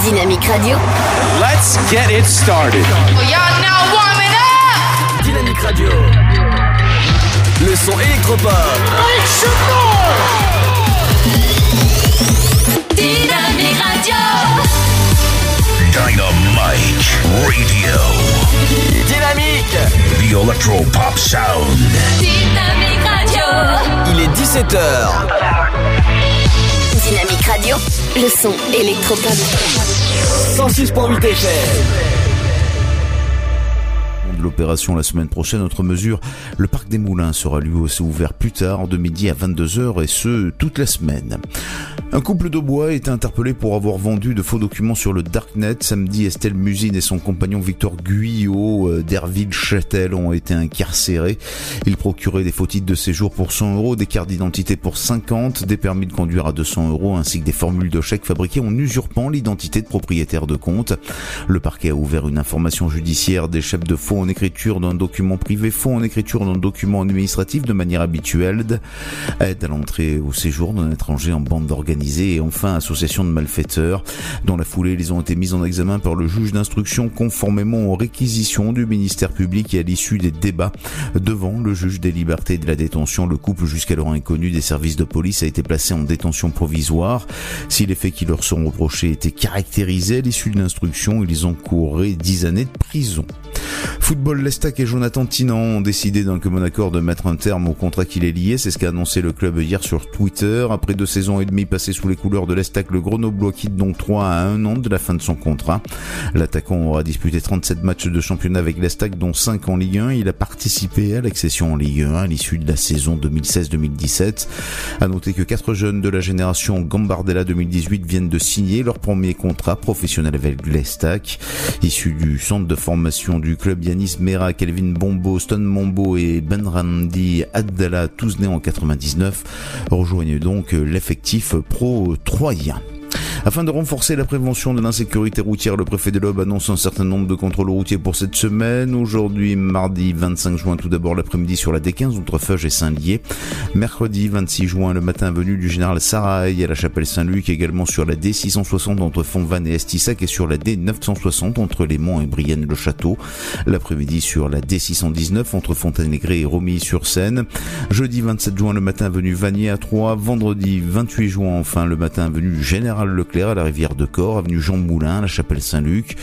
Dynamique Radio. Let's get it started. Y'all now warming up. Dynamique Radio. Le son électropop. Dynamique Radio. Dynamite Radio. Dynamique. The Electro Pop Sound. Dynamique Radio. Il est 17h. Radio. Le son électropop. 106.8 FM. de l'opération la semaine prochaine. Autre mesure, le parc des Moulins sera lui aussi ouvert plus tard, de midi à 22h et ce, toute la semaine. Un couple de bois est interpellé pour avoir vendu de faux documents sur le Darknet. Samedi, Estelle Musine et son compagnon Victor Guyot euh, d'Herville-Châtel ont été incarcérés. Ils procuraient des faux titres de séjour pour 100 euros, des cartes d'identité pour 50, des permis de conduire à 200 euros, ainsi que des formules de chèques fabriquées en usurpant l'identité de propriétaire de compte. Le parquet a ouvert une information judiciaire des chefs de faux en écriture d'un document privé, faux en écriture d'un document administratif de manière habituelle, aide à l'entrée au séjour d'un étranger en bande organisée et enfin association de malfaiteurs. Dans la foulée, ils ont été mis en examen par le juge d'instruction conformément aux réquisitions du ministère public et à l'issue des débats devant le juge des libertés et de la détention. Le couple jusqu'alors inconnu des services de police a été placé en détention provisoire. Si les faits qui leur sont reprochés étaient caractérisés à l'issue de l'instruction, ils encourraient 10 années de prison. Football, Lestac et Jonathan Tinan ont décidé d'un commun accord de mettre un terme au contrat qui les liait. C'est ce qu'a annoncé le club hier sur Twitter. Après deux saisons et demie passées sous les couleurs de l'Estac, le Grenoblois quitte donc 3 à 1 an de la fin de son contrat. L'attaquant aura disputé 37 matchs de championnat avec l'Estac, dont 5 en Ligue 1. Il a participé à l'accession en Ligue 1 à l'issue de la saison 2016-2017. À noter que quatre jeunes de la génération Gambardella 2018 viennent de signer leur premier contrat professionnel avec l'Estac, issu du centre de formation du club Yanis Mera, Kelvin Bombo, Stone Mombo et Ben Randy Abdallah, tous nés en 99, rejoignent donc l'effectif pro troyen. Afin de renforcer la prévention de l'insécurité routière, le préfet de l'Aube annonce un certain nombre de contrôles routiers pour cette semaine. Aujourd'hui, mardi 25 juin, tout d'abord l'après-midi sur la D15 entre Feuge et Saint-Lié. Mercredi 26 juin, le matin venu du général Sarail à la chapelle Saint-Luc, également sur la D660 entre Fontvannes et Estissac et sur la D960 entre Les Monts et Brienne-le-Château. L'après-midi sur la D619 entre Fontaine-les-Grès et Romilly-sur-Seine. Jeudi 27 juin, le matin venu Vanier à 3. Vendredi 28 juin, enfin, le matin venu du Général Leclerc à la rivière de Corps, avenue Jean Moulin, la chapelle Saint-Luc,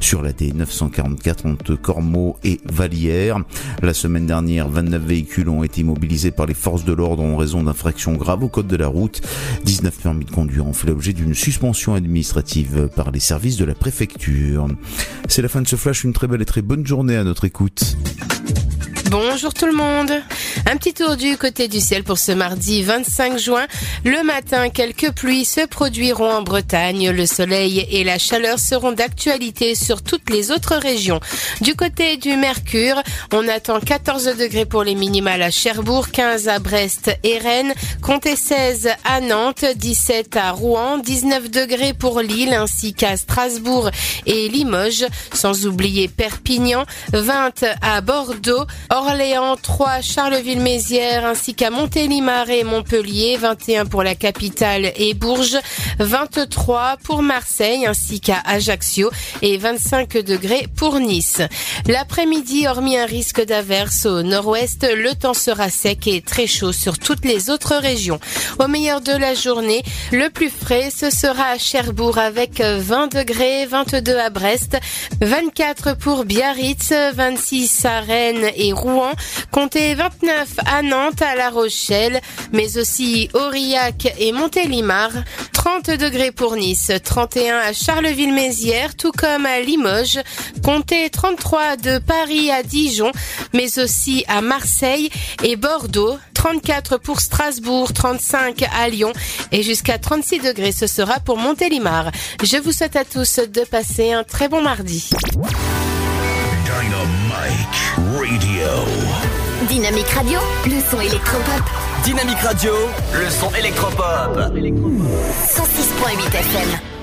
sur la D944 entre Cormeaux et Vallière. La semaine dernière, 29 véhicules ont été immobilisés par les forces de l'ordre en raison d'infractions graves au code de la route. 19 permis de conduire ont fait l'objet d'une suspension administrative par les services de la préfecture. C'est la fin de ce flash, une très belle et très bonne journée à notre écoute. Bonjour tout le monde. Un petit tour du côté du ciel pour ce mardi 25 juin. Le matin, quelques pluies se produiront en Bretagne. Le soleil et la chaleur seront d'actualité sur toutes les autres régions. Du côté du Mercure, on attend 14 degrés pour les minimales à Cherbourg, 15 à Brest et Rennes, comptez 16 à Nantes, 17 à Rouen, 19 degrés pour Lille ainsi qu'à Strasbourg et Limoges, sans oublier Perpignan, 20 à Bordeaux, Orléans, 3, Charleville-Mézières ainsi qu'à Montélimar et Montpellier, 21 pour la capitale et Bourges, 23 pour Marseille ainsi qu'à Ajaccio et 25 degrés pour Nice. L'après-midi, hormis un risque d'averse au nord-ouest, le temps sera sec et très chaud sur toutes les autres régions. Au meilleur de la journée, le plus frais, ce sera à Cherbourg avec 20 degrés, 22 à Brest, 24 pour Biarritz, 26 à Rennes et Rouen, comptez 29 à Nantes, à La Rochelle, mais aussi Aurillac et Montélimar, 30 degrés pour Nice, 31 à Charleville-Mézières, tout comme à Limoges, comptez 33 de Paris à Dijon, mais aussi à Marseille et Bordeaux, 34 pour Strasbourg, 35 à Lyon. Et jusqu'à 36 degrés ce sera pour Montélimar. Je vous souhaite à tous de passer un très bon mardi. Radio. Dynamique Radio. Le son électropop. Dynamique Radio, le son électropop. 106.8 FM.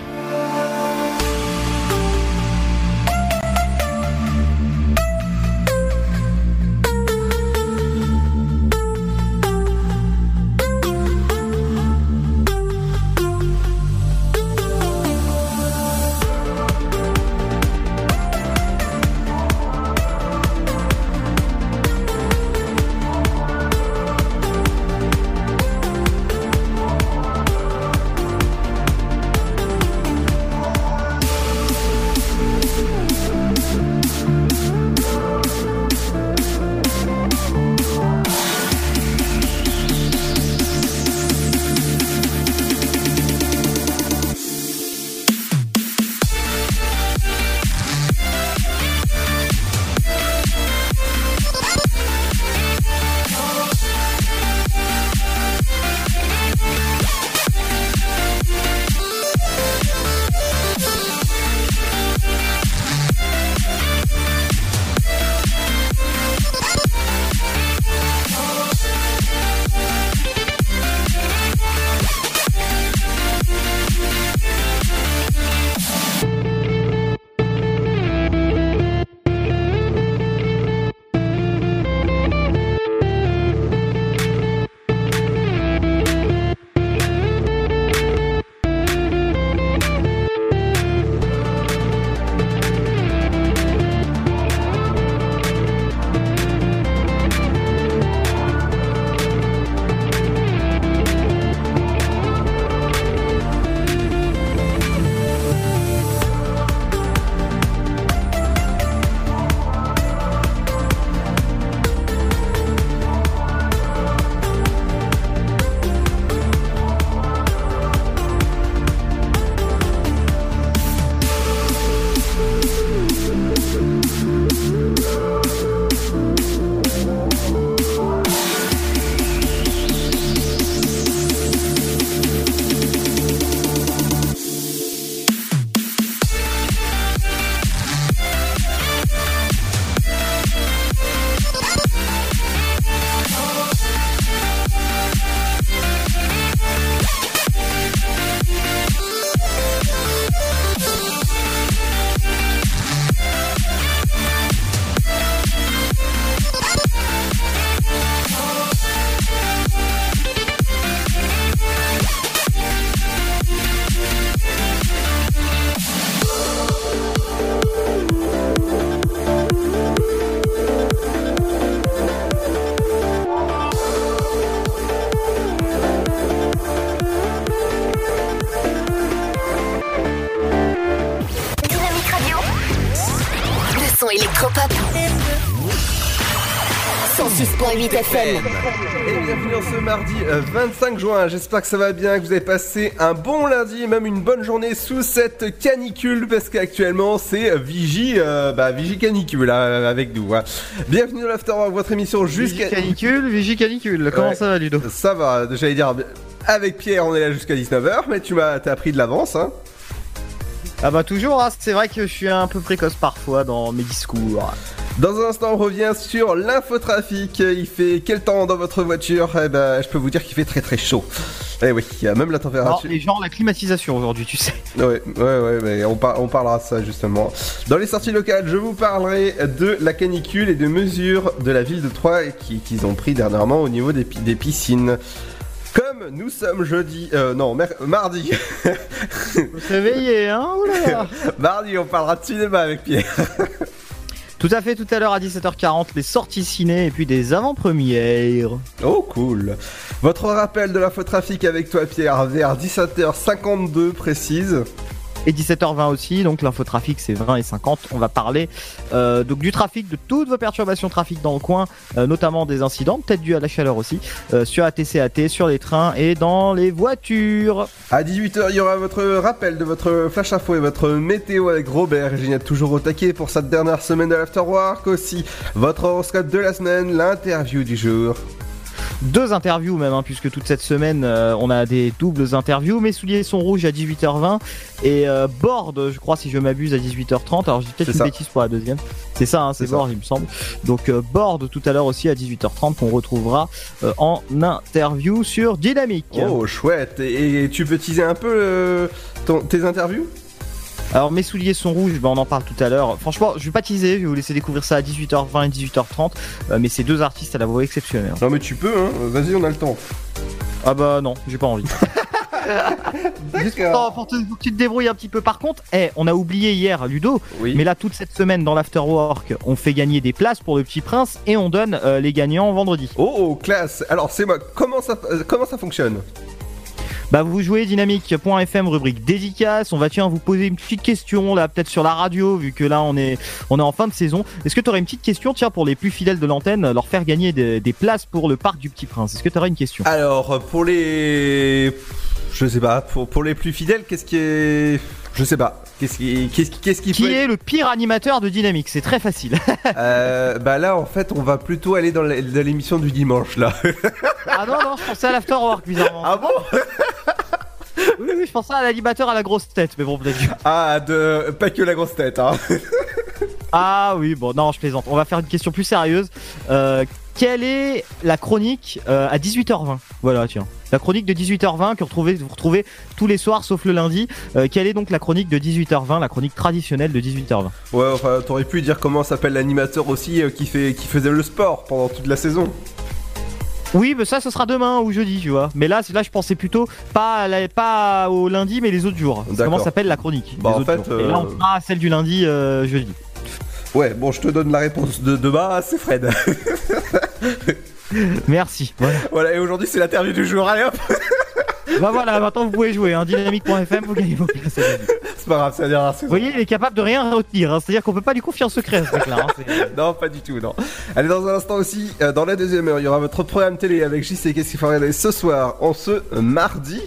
FM. Et bienvenue en ce mardi euh, 25 juin. J'espère que ça va bien, que vous avez passé un bon lundi et même une bonne journée sous cette canicule parce qu'actuellement c'est Vigie, euh, bah, Vigie canicule là, avec nous. hein. Bienvenue dans l'Afterwork, votre émission jusqu'à. Vigie canicule, Vigie canicule. Comment Ouais. ça va, Ludo? Ça va, j'allais dire. Avec Pierre, on est là jusqu'à 19h, mais tu m'as t'as pris de l'avance. Hein. Ah bah toujours, hein, c'est vrai que je suis un peu précoce parfois dans mes discours. Dans un instant, on revient sur l'infotrafic. Il fait quel temps dans votre voiture? Eh ben, je peux vous dire qu'il fait très très chaud. Eh oui, il y a même la Alors, température. les gens, la climatisation aujourd'hui, tu sais. Ouais, ouais, ouais, mais on, par- on parlera de ça justement. Dans les sorties locales, je vous parlerai de la canicule et de mesures de la ville de Troyes qui- qu'ils ont pris dernièrement au niveau des, pi- des piscines. Comme nous sommes jeudi, euh, non, mardi, Faut se réveiller, hein oulala. mardi, on parlera de cinéma avec Pierre. Tout à fait, tout à l'heure à 17h40, les sorties ciné et puis des avant-premières. Oh, cool. Votre rappel de l'infotrafic avec toi, Pierre, vers 17h52 précise. Et 17h20 aussi, donc l'infotrafic c'est 20 et 50. On va parler euh, du trafic, de toutes vos perturbations trafic dans le coin, euh, notamment des incidents, peut-être dû à la chaleur aussi, euh, sur ATCAT, sur les trains et dans les voitures. À 18h, il y aura votre rappel de votre flash info et votre météo avec Robert et toujours au taquet pour cette dernière semaine de l'Afterwork. Aussi, votre horoscope de la semaine, l'interview du jour. Deux interviews même, hein, puisque toute cette semaine euh, on a des doubles interviews. Mes souliers sont rouges à 18h20 et euh, Board, je crois si je m'abuse à 18h30. Alors je dis peut-être une ça. bêtise pour la deuxième. C'est ça, hein, c'est. Board il me semble. Donc euh, Board tout à l'heure aussi à 18h30 qu'on retrouvera en interview sur Dynamique. Oh, chouette. Et, et tu peux teaser un peu ton- tes interviews? Alors mes souliers sont rouges, ben, on en parle tout à l'heure. Franchement, je vais pas teaser, je vais vous laisser découvrir ça à 18h20 et 18h30. euh, mais ces deux artistes à la voix exceptionnelle. Non, mais tu peux, hein. Vas-y, on a le temps. Ah bah non, j'ai pas envie. Juste pour, pour te- pour que tu te débrouilles un petit peu. Par contre, eh, on a oublié hier Ludo, Oui. mais là toute cette semaine dans l'afterwork, on fait gagner des places pour le petit prince et on donne euh, les gagnants vendredi. Oh, oh, classe. Alors, c'est moi. Comment ça, euh, comment ça fonctionne? Bah vous jouez dynamique.fm rubrique dédicace, on va tiens vous poser une petite question là peut-être sur la radio vu que là on est on est en fin de saison. Est-ce que tu aurais une petite question tiens pour les plus fidèles de l'antenne leur faire gagner des, places pour le parc du petit prince? Est-ce que tu aurais une question? Alors, pour les. Je sais pas. Pour, pour les plus fidèles, qu'est-ce qui est. Je sais pas. Qu'est-ce qui, qu'est-ce qui, qu'est-ce qui peut Qui être- est le pire animateur de Dynamique C'est très facile. Euh, bah là, en fait, on va plutôt aller dans l'émission du dimanche, là. ah non non, je pensais à l'afterwork bizarrement. ah bon Oui, oui, je pensais à l'animateur à la grosse tête, mais bon, peut-être. Ah, de... pas que la grosse tête, hein. Ah oui, bon, non, je plaisante. On va faire une question plus sérieuse. Euh, quelle est la chronique euh, à 18h20 Voilà, tiens. La chronique de 18h20 que vous retrouvez, vous retrouvez tous les soirs sauf le lundi. Euh, quelle est donc la chronique de 18h20, la chronique traditionnelle de 18h20 Ouais, enfin, t'aurais pu dire comment s'appelle l'animateur aussi euh, qui, fait, qui faisait le sport pendant toute la saison. Oui, mais ça, ce sera demain ou jeudi, tu vois. Mais là, là, je pensais plutôt pas, à la- pas au lundi, mais les autres jours. C'est D'accord. Comment s'appelle la chronique Bah, les en autres fait, jours? Et là, on euh, fera celle du lundi euh, jeudi. Ouais, bon, je te donne la réponse de demain, c'est Fred. Merci. Voilà. voilà, et aujourd'hui, c'est l'interview du jour. Allez hop bah voilà, maintenant vous pouvez jouer. Hein. Dynamique.fm, vous gagnez vos places. C'est pas grave, c'est la dernière Vous saison. voyez, il est capable de rien retenir. hein. C'est-à-dire qu'on peut pas lui confier un secret, ce mec-là. hein. Non, pas du tout, non. Allez, dans un instant aussi, euh, dans la deuxième heure, il y aura votre programme télé avec JC Qu'est-ce qu'il faut regarder ce soir, en ce mardi,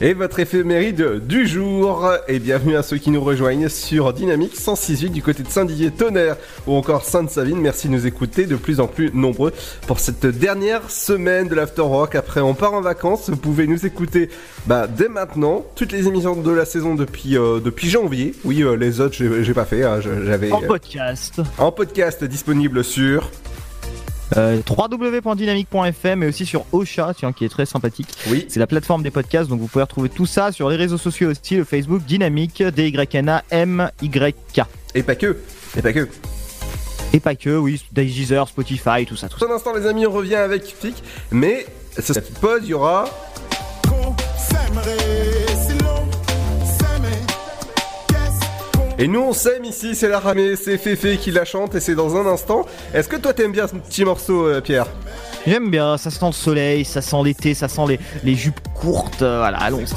et votre éphéméride du jour. Et bienvenue à ceux qui nous rejoignent sur Dynamique 106.8 du côté de Saint-Didier, Tonnerre ou encore Sainte-Savine. Merci de nous écouter de plus en plus nombreux pour cette dernière semaine de l'After Rock. Après, on part en vacances. Vous pouvez nous écouter bah, dès maintenant. Toutes les émissions de la saison depuis, euh, depuis janvier. Oui, euh, les autres, j'ai pas fait. hein. J'avais En euh, podcast. en podcast disponible sur. Euh, www.dynamique.fm et aussi sur Ocha, tiens, qui est très sympathique. Oui. C'est la plateforme des podcasts, donc vous pouvez retrouver tout ça sur les réseaux sociaux aussi, le Facebook Dynamique, D-Y-N-A-M-Y-K. Et pas que. Et pas que. Et pas que, oui, Deezer, Spotify, tout ça, tout ça. Dans un instant, les amis, on revient avec Flick. Mais cette petite pause, il y aura. Et nous on s'aime ici, c'est la ramée, c'est Féfé qui la chante et c'est dans un instant. Est-ce que toi t'aimes bien ce petit morceau, euh, Pierre? J'aime bien, ça sent le soleil, ça sent l'été, ça sent les, les jupes courtes, euh, voilà, allons-y.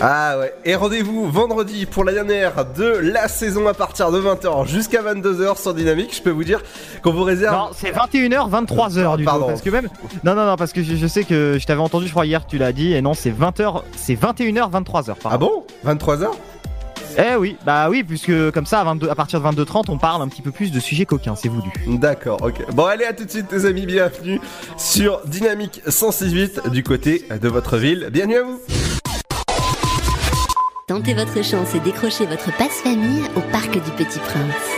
Ah ouais, et rendez-vous vendredi pour la dernière de la saison à partir de 20h jusqu'à 22h sur Dynamique. Je peux vous dire qu'on vous réserve. Non, c'est 21h, 23h du Pardon. coup. Parce que même. Non, non, non, parce que je, je sais que je t'avais entendu, je crois, hier, tu l'as dit. Et non, c'est 20h, c'est 21h, 23h. Ah bon? 23h Eh oui, bah oui, puisque comme ça, à, 22 à partir de 22h30, on parle un petit peu plus de sujets coquins, c'est voulu. D'accord, ok. Bon, allez, à tout de suite, les amis. Bienvenue sur Dynamique 106.8 du côté de votre ville. Bienvenue à vous. Tentez votre chance et décrochez votre passe-famille au Parc du Petit Prince.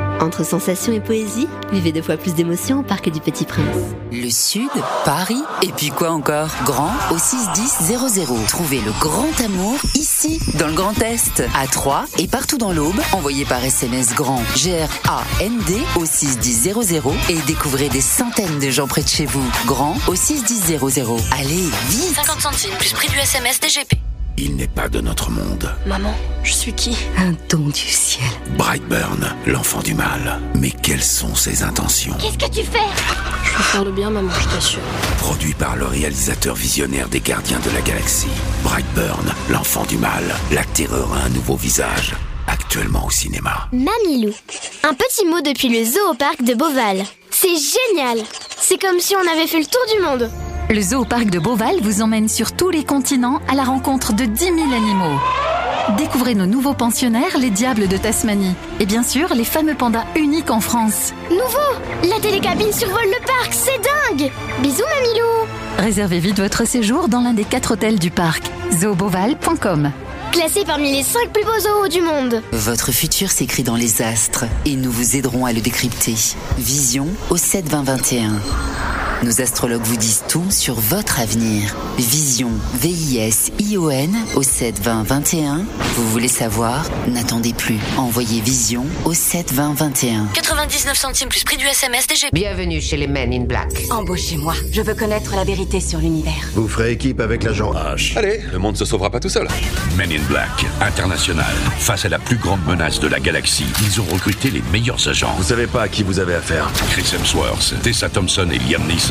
Entre sensations et poésie, vivez deux fois plus d'émotions au Parc du Petit Prince. Le Sud, Paris, et puis quoi encore? Grand au 61000. Trouvez le grand amour ici, dans le Grand Est, à Troyes et partout dans l'Aube. Envoyez par SMS grand G-R-A-N-D au 61000 et découvrez des centaines de gens près de chez vous. Grand au 61000. Allez, vite 50 centimes plus prix du SMS DGP. Il n'est pas de notre monde. Maman, je suis qui? Un don du ciel. Brightburn, l'enfant du mal. Mais quelles sont ses intentions? Qu'est-ce que tu fais? Je veux faire le bien, maman, je t'assure. Produit par le réalisateur visionnaire des Gardiens de la Galaxie. Brightburn, l'enfant du mal. La terreur a un nouveau visage. Actuellement au cinéma. Mamilou. Un petit mot depuis le zoo au parc de Beauval. C'est génial C'est comme si on avait fait le tour du monde. Le zoo parc de Beauval vous emmène sur tous les continents à la rencontre de 10 000 animaux. Découvrez nos nouveaux pensionnaires, les diables de Tasmanie. Et bien sûr, les fameux pandas uniques en France. Nouveau La télécabine survole le parc, c'est dingue Bisous Mamilou Réservez vite votre séjour dans l'un des quatre hôtels du parc. zooboval.com Classé parmi les 5 plus beaux zoos du monde. Votre futur s'écrit dans les astres et nous vous aiderons à le décrypter. Vision au 7 20 21. Nos astrologues vous disent tout sur votre avenir. Vision, V-I-S-I-O-N au 7 20 21. Vous voulez savoir? N'attendez plus. Envoyez Vision au 7 20 21. 99 centimes plus prix du SMS DGP. Bienvenue chez les Men in Black. Embauchez-moi. Je veux connaître la vérité sur l'univers. Vous ferez équipe avec l'agent H. Allez, le monde se sauvera pas tout seul. Men in Black, international. Face à la plus grande menace de la galaxie, ils ont recruté les meilleurs agents. Vous savez pas à qui vous avez affaire. Chris Hemsworth, Tessa Thompson et Liam Neeson.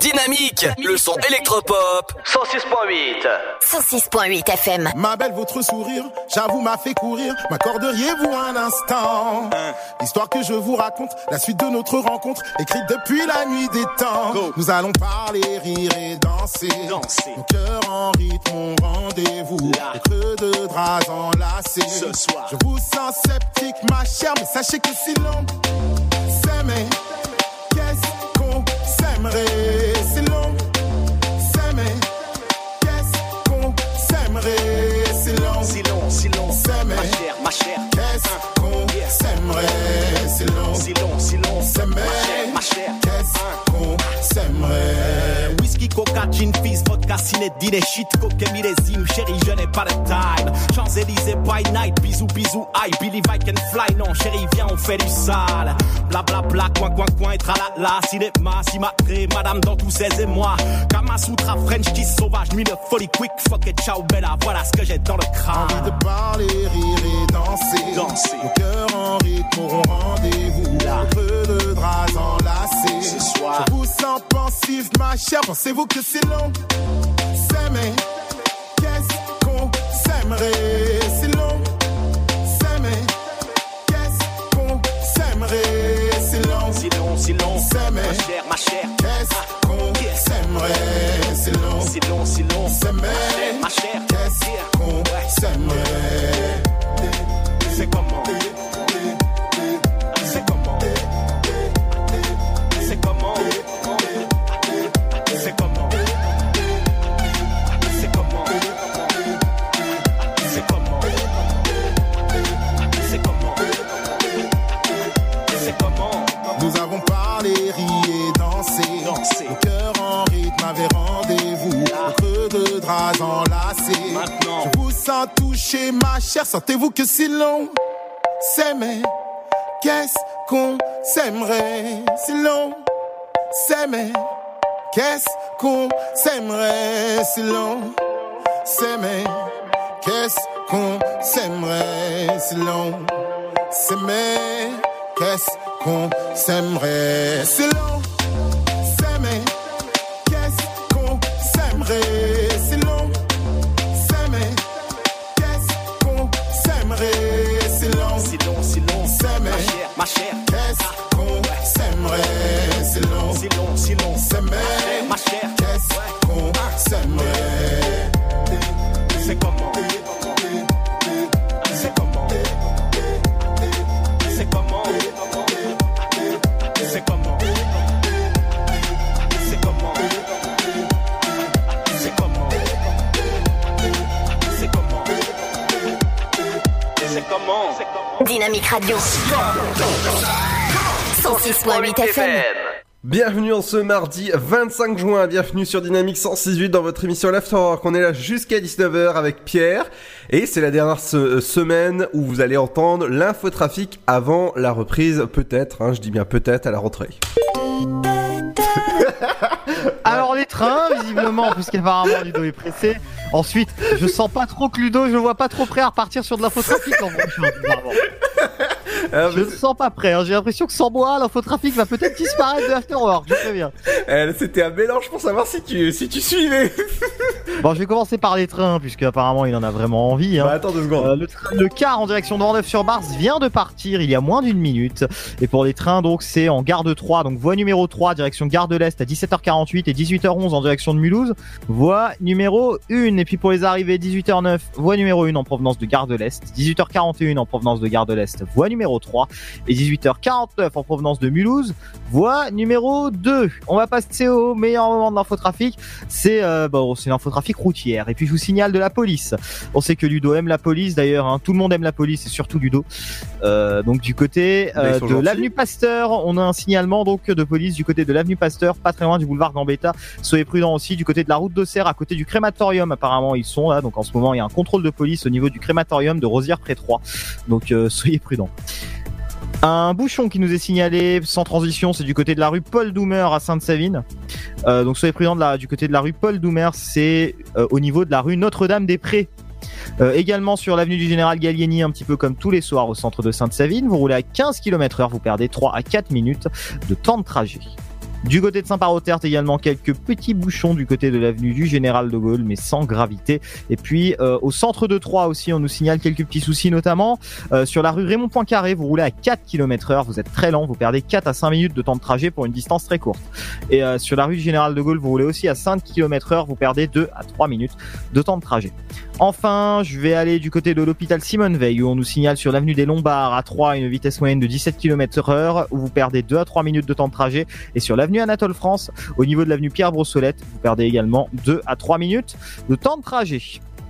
Dynamique, le son électropop. 106.8. 106.8 FM. Ma belle, votre sourire, j'avoue, m'a fait courir. M'accorderiez-vous un instant? L'histoire que je vous raconte, la suite de notre rencontre, écrite depuis la nuit des temps. Nous allons parler, rire et danser. Mon cœur en rythme, mon rendez-vous. Les creux de draps enlacés. Ce soir. Je vous sens sceptique, ma chère, mais sachez que si l'on s'aimait, s'aimerait C'est long, s'aimer, qu'est-ce qu'on s'aimerait C'est long, si long, si long, s'aimer, ma chère, ma chère, qu'est-ce qu'on s'aimerait C'est long, si long, si long, s'aimer, ma chère, qu'est-ce qu'on s'aimerait Whisky coca, gin, fizz, vodka, ciné, dîner, shit, coquet, millésime, chérie, je n'ai pas de time. Champs-Élysées by night, bisous, bisous, aïe, Billy I can fly, non, chérie, viens, on fait du sale. Bla bla bla, coin, coin, coin, et tralala, cinéma, si ma madame dans tous ses émois. Kamasutra, French kiss sauvage, nuit de folie, quick, fuck et ciao, bella, voilà ce que j'ai dans le crâne. Envie de parler, rire et danser. Danser. Nos cœurs en rythme auront rendez-vous. Là. Entre deux draps enlacés. Ce soir. Vous sens pensif, ma chère? Pensez-vous que c'est long? S'aimer. Qu'est-ce qu'on s'aimerait? C'est long. S'aimer. Qu'est-ce qu'on s'aimerait? C'est long. Si long, si long, S'aimer. ma chère, ma chère. Qu'est-ce qu'on s'aimerait? C'est long. Si long, si long, S'aimer. ma chère. Qu'est-ce qu'on s'aimerait? C'est comment? sans toucher ma chair. Sentez-vous que si l'on s'aimait, qu'est-ce qu'on s'aimerait? Si l'on s'aimait? Qu'est-ce qu'on s'aimerait? Si l'on s'aimait? Qu'est-ce qu'on s'aimerait? Si l'on s'aimait? Qu'est-ce qu'on s'aimerait? Si l'on ma chère. Qu'est-ce qu'on s'aimerait? C'est long. Si long, si long, S'aimer. ma chère. Qu'est-ce qu'on s'aimerait? C'est comment? Dynamique Radio. 106.8 FM. Bienvenue en ce mardi 25 juin, bienvenue sur Dynamique 106.8 dans votre émission L'Afterwork. On est là jusqu'à 19h avec Pierre et c'est la dernière se- semaine où vous allez entendre l'infotrafic avant la reprise, peut-être, hein, je dis bien peut-être à la rentrée. Alors les trains, visiblement, puisqu'apparemment Ludo est pressé. Ensuite, je sens pas trop que Ludo, je le vois pas trop prêt à repartir sur de l'infotrafic en prochain. Ah, Je ne sens pas prêt, hein. j'ai l'impression que sans moi, l'infotrafic va peut-être disparaître de l'afterwork, je préviens. Euh, C'était un mélange pour savoir si tu, si tu suivais. Bon, je vais commencer par les trains, puisque apparemment il en a vraiment envie. Hein. Bah, attends deux secondes. Euh, le, train- car en direction de Vendeuve-sur-Mars vient de partir il y a moins d'une minute. Et pour les trains, donc, c'est en gare de 3, donc voie numéro 3, direction gare de l'Est à 17h48 et 18h11 en direction de Mulhouse. Voie numéro 1. Et puis pour les arrivées, 18h09, voie numéro 1 en provenance de gare de l'Est. 18h41 en provenance de gare de l'Est, voie numéro 3. Et 18h49 en provenance de Mulhouse, voie numéro 2. On va passer au meilleur moment de l'infotrafic. C'est euh, bon, c'est l'infotrafic routière. Et puis je vous signale de la police. On sait que Ludo aime la police d'ailleurs. hein. Tout le monde aime la police et surtout Ludo. Euh, donc du côté euh, de l'avenue Pasteur, on a un signalement donc de police du côté de l'avenue Pasteur, pas très loin du boulevard Gambetta. Soyez prudents aussi du côté de la route d'Auxerre, à côté du crématorium. Apparemment ils sont là. Donc en ce moment il y a un contrôle de police au niveau du crématorium de Rosière près 3. Donc soyez prudents. Un bouchon qui nous est signalé sans transition, c'est du côté de la rue Paul Doumer à Sainte-Savine. Euh, donc soyez prudents du côté de la rue Paul Doumer, c'est euh, au niveau de la rue Notre-Dame-des-Prés. Euh, également sur l'avenue du Général Gallieni, un petit peu comme tous les soirs au centre de Sainte-Savine, vous roulez à 15 km heure, vous perdez 3 à 4 minutes de temps de trajet. Du côté de Saint-Parotert également quelques petits bouchons du côté de l'avenue du Général de Gaulle, mais sans gravité. Et puis euh, au centre de Troyes aussi, on nous signale quelques petits soucis, notamment euh, sur la rue Raymond Poincaré, vous roulez à 4 km heure, vous êtes très lent, vous perdez 4 à 5 minutes de temps de trajet pour une distance très courte. Et euh, sur la rue du Général de Gaulle, vous roulez aussi à 5 km heure, vous perdez 2 à 3 minutes de temps de trajet. Enfin, je vais aller du côté de l'hôpital Simone Veil où on nous signale sur l'avenue des Lombards à 3 une vitesse moyenne de 17 km heure où vous perdez 2 à 3 minutes de temps de trajet et sur l'avenue Anatole France au niveau de l'avenue Pierre Brossolette vous perdez également 2 à 3 minutes de temps de trajet.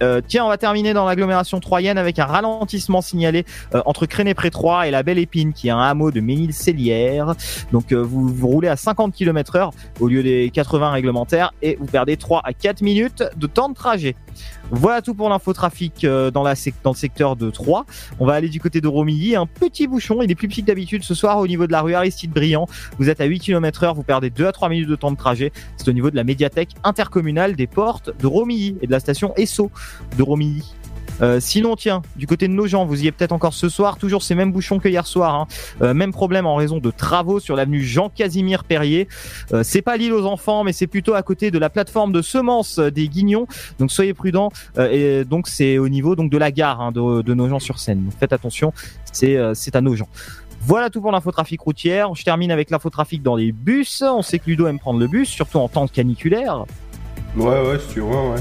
Euh, tiens, on va terminer dans l'agglomération troyenne avec un ralentissement signalé euh, entre Créné-Pré-Troyes et la Belle Épine, qui est un hameau de Ménil-Célière. Donc euh, vous, vous roulez à 50 km heure au lieu des 80 réglementaires et vous perdez 3 à 4 minutes de temps de trajet. Voilà tout pour l'infotrafic euh, dans, dans le secteur de Troyes. On va aller du côté de Romilly. Un petit bouchon, il est plus petit que d'habitude ce soir au niveau de la rue Aristide Briand. Vous êtes à 8 km heure, vous perdez 2 à 3 minutes de temps de trajet. C'est au niveau de la médiathèque intercommunale des portes de Romilly et de la station Esso de Romilly. Euh, sinon, tiens, du côté de nos gens, vous y êtes peut-être encore ce soir, toujours ces mêmes bouchons que hier soir. hein. Euh, même problème en raison de travaux sur l'avenue Jean-Casimir Perrier. Euh, c'est pas l'île aux enfants, mais c'est plutôt à côté de la plateforme de semences des Guignons. Donc soyez prudents. Et donc c'est au niveau donc de la gare hein, de, de nos gens sur scène. Donc faites attention, c'est c'est à nos gens. Voilà tout pour l'infotrafic routière. Je termine avec l'infotrafic dans les bus. On sait que Ludo aime prendre le bus, surtout en temps caniculaire. Ouais, ouais, si tu veux, ouais.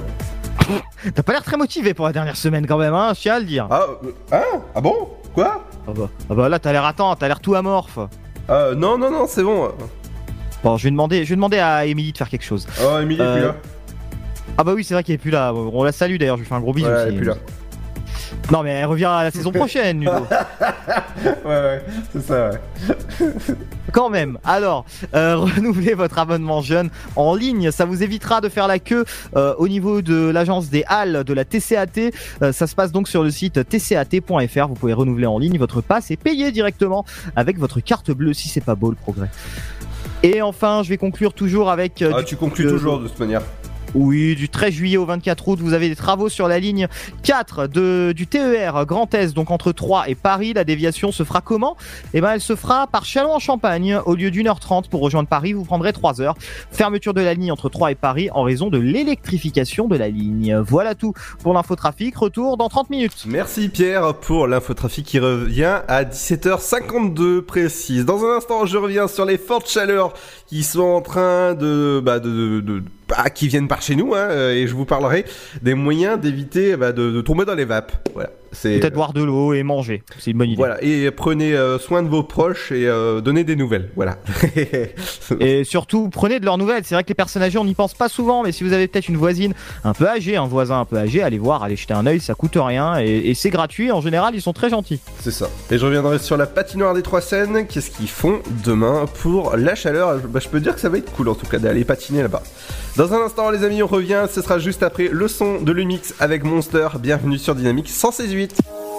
T'as pas l'air très motivé pour la dernière semaine quand même, hein, je tiens à le dire. Ah, euh, hein Ah bon Quoi ah bah, ah bah là, t'as l'air attends, t'as l'air tout amorphe. Euh, non, non, non, c'est bon. Bon, je vais demander, je vais demander à Émilie de faire quelque chose. Oh, Émilie est plus Euh, là. Ah bah oui, c'est vrai qu'elle est plus là. On la salue d'ailleurs, je lui fais un gros bisou. Ouais, elle est plus là. Non mais elle revient à la saison prochaine, Ludo. ouais, ouais, c'est ça, ouais. Quand même. Alors, euh, renouvelez votre abonnement jeune en ligne. Ça vous évitera de faire la queue euh, au niveau de l'agence des Halles de la TCAT. Euh, ça se passe donc sur le site tcat.fr. Vous pouvez renouveler en ligne votre passe et payer directement avec votre carte bleue si c'est pas beau le progrès. Et enfin, je vais conclure toujours avec. Ah, du- tu conclus toujours de toute manière. Oui, du 13 juillet au 24 août, vous avez des travaux sur la ligne 4 de, du TER Grand Est, donc entre Troyes et Paris. La déviation se fera comment? Eh ben, elle se fera par Châlons-en-Champagne. Au lieu d'une heure 30 pour rejoindre Paris, vous prendrez 3 heures. Fermeture de la ligne entre Troyes et Paris en raison de l'électrification de la ligne. Voilà tout pour l'infotrafic. Retour dans 30 minutes. Merci Pierre pour l'infotrafic qui revient à 17h52 précise. Dans un instant, je reviens sur les fortes chaleurs qui sont en train de, bah, de- bah, qui viennent par chez nous, hein, euh, et je vous parlerai des moyens d'éviter bah, de, de tomber dans les vapes. Voilà. C'est Peut-être boire de l'eau et manger. C'est une bonne idée. voilà. Et prenez euh, soin de vos proches et euh, donnez des nouvelles. Voilà. Et surtout, prenez de leurs nouvelles. C'est vrai que les personnes âgées, on n'y pense pas souvent, mais si vous avez peut-être une voisine un peu âgée, un voisin un peu âgé, allez voir, allez jeter un œil, ça coûte rien et, et c'est gratuit. En général, ils sont très gentils. C'est ça. Et je reviendrai sur la patinoire des Trois Seines. Qu'est-ce qu'ils font demain pour la chaleur? Bah, Je peux dire que ça va être cool en tout cas d'aller patiner là-bas. Dans un instant, les amis, on revient. Ce sera juste après le son de l'Umix avec Monster. Bienvenue sur Dynamique 168. Electro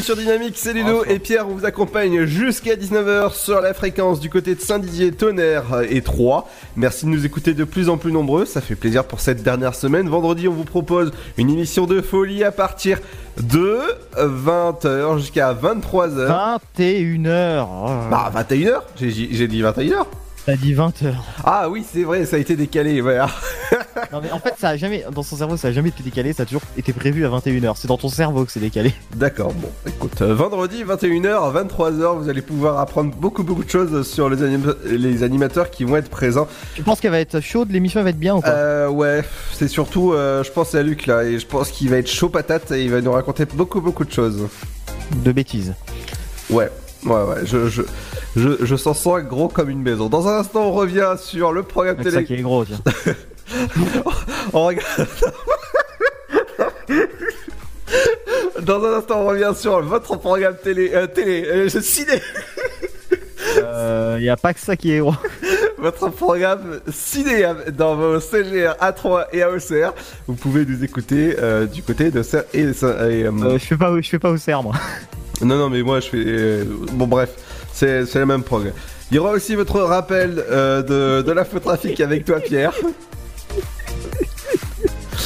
Bienvenue sur Dynamique, c'est Ludo et Pierre vous accompagne jusqu'à 19h sur la fréquence du côté de Saint-Didier, Tonnerre et Troyes. Merci de nous écouter de plus en plus nombreux, ça fait plaisir pour cette dernière semaine. Vendredi, on vous propose une émission de folie à partir de 20h jusqu'à 23h. 21h. Bah 21h, j'ai j'ai dit 21h. T'as dit 20h. Ah oui, c'est vrai, ça a été décalé, voilà. Non mais en fait ça a jamais dans son cerveau ça a jamais été décalé, ça a toujours été prévu à 21h. C'est dans ton cerveau que c'est décalé. D'accord, bon, écoute, euh, vendredi 21h, 23h, vous allez pouvoir apprendre beaucoup beaucoup de choses sur les, anim- les animateurs qui vont être présents. Tu penses qu'elle va être chaude, l'émission va être bien ou pas? Euh, ouais, c'est surtout, euh, je pense à Luc là, et je pense qu'il va être chaud patate et il va nous raconter beaucoup beaucoup de choses. De bêtises. Ouais, ouais, ouais, je, je, je, je s'en sens gros comme une maison. Dans un instant, on revient sur le programme C'est ça télé. qui est gros, tiens. On regarde. Dans un instant, on revient sur votre programme télé, euh, télé, euh, ciné. Euh, y a pas que ça qui est gros. Votre programme ciné dans vos CGR A3 et AOCR. Vous pouvez nous écouter euh, du côté de ça et, et, je fais pas je fais pas moi. Non, non, mais moi je fais. euh, bon, bref, c'est la même prog. Il y aura aussi votre rappel euh, de, de l'infotrafic avec toi, Pierre.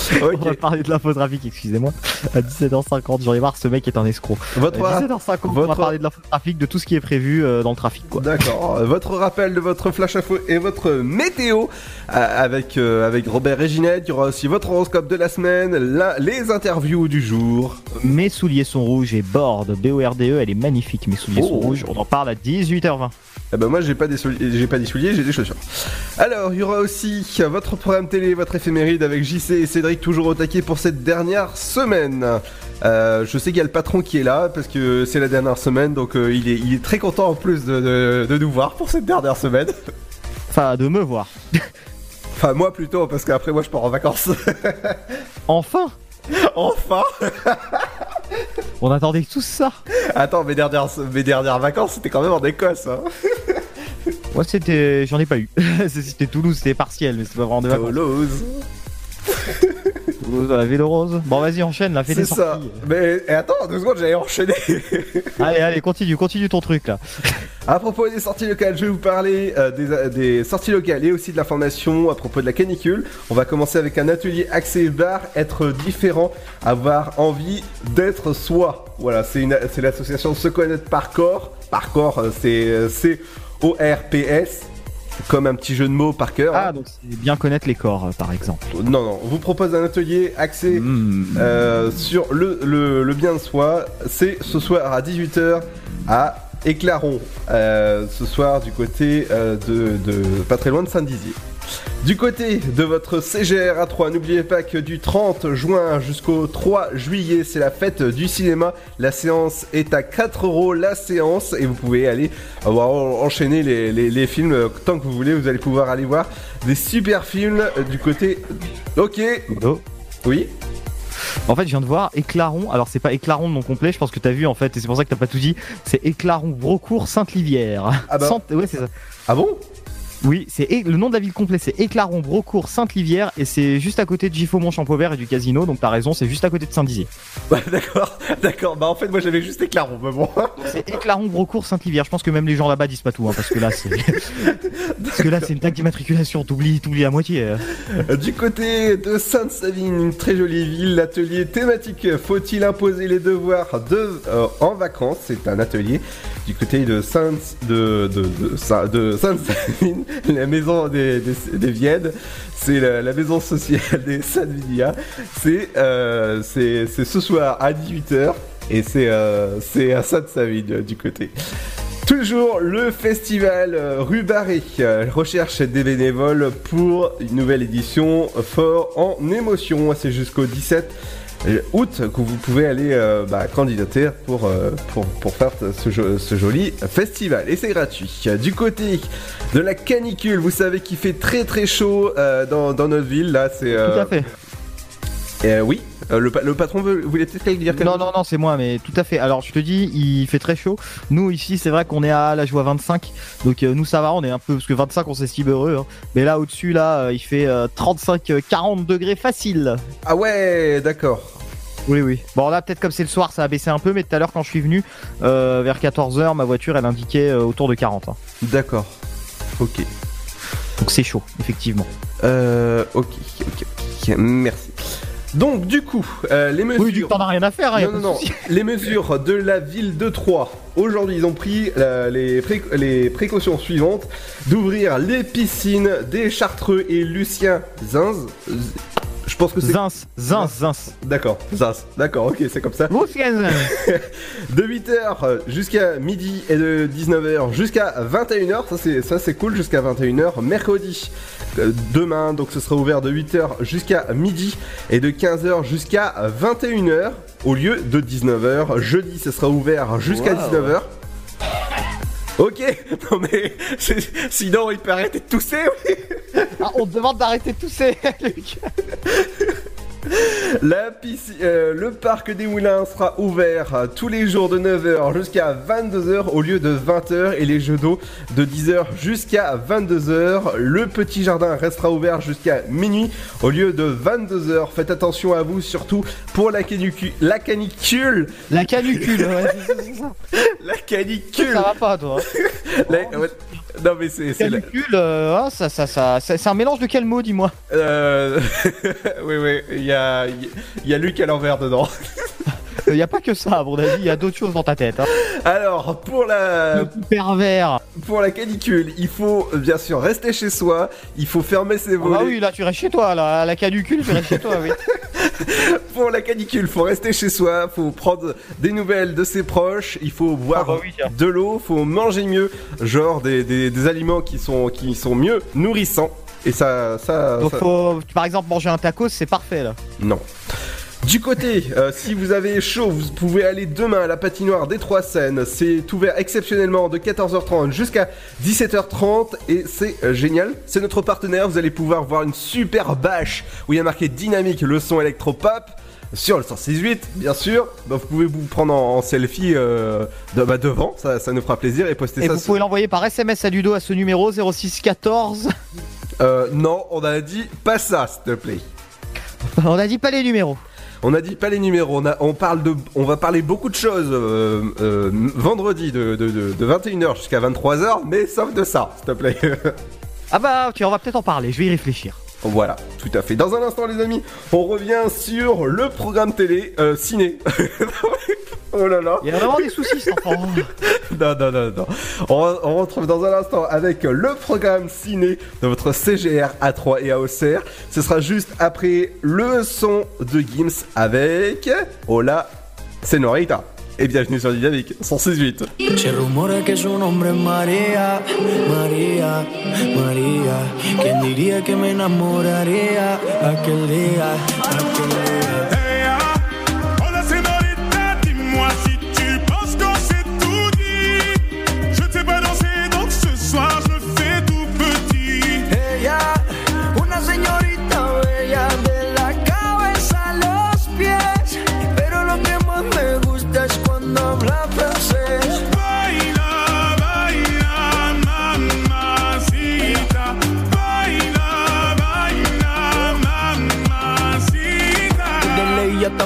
On va parler de l'infotrafic, excusez-moi. À 17h50, j'en ai marre, ce mec est un escroc. Votre- À 17h50, on va parler de l'infotrafic, de tout ce qui est prévu euh, dans le trafic. D'accord. Votre rappel de votre flash info et votre météo euh, avec, euh, avec Robert et Ginette. Il y aura aussi votre horoscope de la semaine, la- les interviews du jour. Mes souliers sont rouges et Borde, B-O-R-D-E, E, elle est magnifique, mes souliers sont Oh. rouges. On en parle à 18h20. Eh ben moi j'ai pas des souliers, j'ai pas des souliers, j'ai des chaussures. Alors il y aura aussi votre programme télé, votre éphéméride avec JC et Cédric toujours au taquet pour cette dernière semaine. Euh, je sais qu'il y a le patron qui est là parce que c'est la dernière semaine, donc euh, il, est, il est très content en plus de, de- de nous voir pour cette dernière semaine. Enfin, de me voir. Enfin moi plutôt parce qu'après moi je pars en vacances. Enfin enfin On attendait tout ça Attends mes dernières, mes dernières vacances c'était quand même en Écosse. Hein. Moi c'était. J'en ai pas eu. c'était Toulouse, c'était partiel, mais c'est pas vraiment de vacances. Toulouse. À la vélo rose. Bon vas-y enchaîne, là, fais C'est des ça. sorties. Mais et attends deux secondes j'allais enchaîner. Allez, allez, continue, continue ton truc là. À propos des sorties locales, je vais vous parler euh, des, euh, des sorties locales et aussi de l'information à propos de la canicule. On va commencer avec un atelier axé bar, être différent, avoir envie d'être soi. Voilà, c'est une- c'est l'association Se connaître par corps. Par corps, euh, c'est euh, C-O-R-P-S, comme un petit jeu de mots par cœur. Ah, donc c'est bien connaître les corps, euh, par exemple. Non, non, on vous propose un atelier axé euh, sur le, le, le bien de soi. C'est ce soir à 18h à Éclaron. Euh, ce soir du côté euh, de, de pas très loin de Saint-Dizier. Du côté de votre CGR A3, n'oubliez pas que du 30 juin jusqu'au 3 juillet, c'est la fête du cinéma. La séance est à 4 euros la séance et vous pouvez aller avoir enchaîner les, les- les films tant que vous voulez. Vous allez pouvoir aller voir des super films du côté. Ok. Oui. En fait, je viens de voir Éclaron. Alors, c'est pas Éclaron de nom complet, je pense que t'as vu en fait, et c'est pour ça que t'as pas tout dit. C'est Éclaron Brocourt Sainte-Livière. Ah bah. Ouais, c'est ça. Ah bon? Oui, c'est le nom de la ville complet, c'est Éclaron Brocourt Sainte-Livière, et c'est juste à côté de Gifaumont Champauvert et du casino. Donc, t'as raison, c'est juste à côté de Saint-Dizier. Ouais, d'accord, d'accord. Bah en fait, moi j'avais juste Éclaron, mais bon. C'est Éclaron Brocourt Sainte-Livière. Je pense que même les gens là-bas disent pas tout, hein, parce que là, c'est parce que là, c'est une taxe d'immatriculation. T'oublies, t'oublies à moitié. euh. Euh, Du côté de Sainte-Savine, une très jolie ville, l'atelier thématique Faut-il imposer les devoirs de, euh, en vacances? C'est un atelier du côté de Sainte de, de, de, Saint- de Sainte-Savine, la maison des, des, Viennes. C'est la, maison sociale des Saint-Vilia. C'est euh, c'est ce soir à 18h et c'est euh, à Sainte-Savine du côté. Toujours le festival euh, rue Barré recherche des bénévoles pour une nouvelle édition fort en émotion. C'est jusqu'au 17 août que vous pouvez aller euh, bah, candidater pour, euh, pour, pour faire ce, jo- ce joli festival. Et c'est gratuit. Du côté de la canicule, vous savez qu'il fait très très chaud euh, dans, dans notre ville. Là, c'est. Tout à fait. Euh, oui, Euh, le, pa- le patron veut, voulait peut-être dire quelque Non, chose non, non, c'est moi, mais tout à fait. Alors, je te dis, il fait très chaud. Nous, ici, c'est vrai qu'on est à la joie 25. Donc, euh, nous, ça va, on est un peu. Parce que 25, on s'estime heureux. hein. Mais là, au-dessus, là, euh, il fait 35-40 degrés facile. Ah ouais, d'accord. Oui, oui. Bon, là, peut-être comme c'est le soir, ça a baissé un peu. Mais tout à l'heure, quand je suis venu, vers 14h, ma voiture, elle indiquait autour de 40. hein. D'accord. Ok. Donc, c'est chaud, effectivement. Euh, ok, ok, ok, merci. Donc du coup, euh, les mesures. Oui, du coup, t'en as rien à faire, hein, y a non, pas non, de. Les mesures de la ville de Troyes. Aujourd'hui, ils ont pris euh, les, pré- les précautions suivantes d'ouvrir les piscines des Chartreux et Lucien Zinz. Je pense que c'est. Zins, Zins, Zins. D'accord, Zinz. D'accord, ok, c'est comme ça. de 8h jusqu'à midi et de 19h jusqu'à 21h. Ça c'est ça c'est cool jusqu'à 21h mercredi. Euh, Demain donc ce sera ouvert de 8h jusqu'à midi et de 15h jusqu'à 21h au lieu de 19h. Jeudi ce sera ouvert jusqu'à Wow. 19h. Ok, non mais sinon il peut arrêter de tousser. oui. Ah, on te demande d'arrêter de tousser, Luc. La piscine, euh, le parc des Moulins sera ouvert euh, tous les jours de 9h jusqu'à 22h au lieu de 20h et les jeux d'eau de 10h jusqu'à 22h. Le petit jardin restera ouvert jusqu'à minuit au lieu de 22h. Faites attention à vous surtout pour la canicule. La canicule La canicule, ouais, c'est- c'est ça. La canicule Ça va pas, toi. La- ouais. Non mais c'est... c'est la- Canicule, euh, ah, ça, ça, ça, ça- c'est un mélange de quel mot, dis-moi? Euh... oui oui, il y a, il y a Luc à l'envers dedans. Il y a pas que ça, à mon avis, il y a d'autres choses dans ta tête. Hein. Alors, pour la, Pervers. pour la canicule, il faut bien sûr rester chez soi, il faut fermer ses Ah volets. bah oui, là, tu restes chez toi, là, la canicule, tu restes chez toi, oui. Pour la canicule, faut rester chez soi, faut prendre des nouvelles de ses proches, il faut boire Ah bah oui, de l'eau, faut manger mieux, genre des, des- des aliments qui sont, qui sont mieux nourrissants. Et ça, ça, Donc, ça- faut, par exemple, manger un tacos, c'est parfait, là. Non. Du côté, euh, si vous avez chaud, vous pouvez aller demain à la patinoire des Trois Seines. C'est ouvert exceptionnellement de 14h30 jusqu'à 17h30 et c'est euh, génial. C'est notre partenaire. Vous allez pouvoir voir une super bâche où il y a marqué dynamique, le son électropop. Sur le 168, bien sûr. Bah, vous pouvez vous prendre en, en selfie euh, de- bah, devant, ça, ça nous fera plaisir et poster Et ça. vous sur- pouvez l'envoyer par SMS à Ludo à ce numéro 0614. Euh, non, on a dit pas ça, s'il te plaît. On a dit pas les numéros. On a dit pas les numéros, on, a, on, parle de, on va parler beaucoup de choses euh, euh, vendredi de, de, de- de 21h jusqu'à 23h, mais sauf de ça, s'il te plaît. Ah bah, ok, on va peut-être en parler, je vais y réfléchir. Voilà, tout à fait. Dans un instant, les amis, on revient sur le programme télé euh, ciné. oh là là. Il y a vraiment des soucis, cet enfant. Non, non, non, non. On, on retrouve dans un instant avec le programme ciné de votre CGR A3 et à Auxerre. Ce sera juste après le son de Gims avec Hola Senorita. Et bienvenue sur Dynamique 168. Se rumora que su nombre es María, María, María. ¿Quién diría que me enamoraría? Aquel día, aquel día?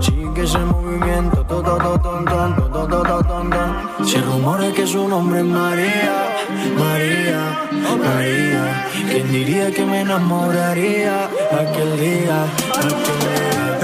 sigue ese movimiento, todo, todo, todo, todo, todo, todo. Se rumora que su nombre es María, María, María. ¿Quién diría que me enamoraría aquel día, aquel día?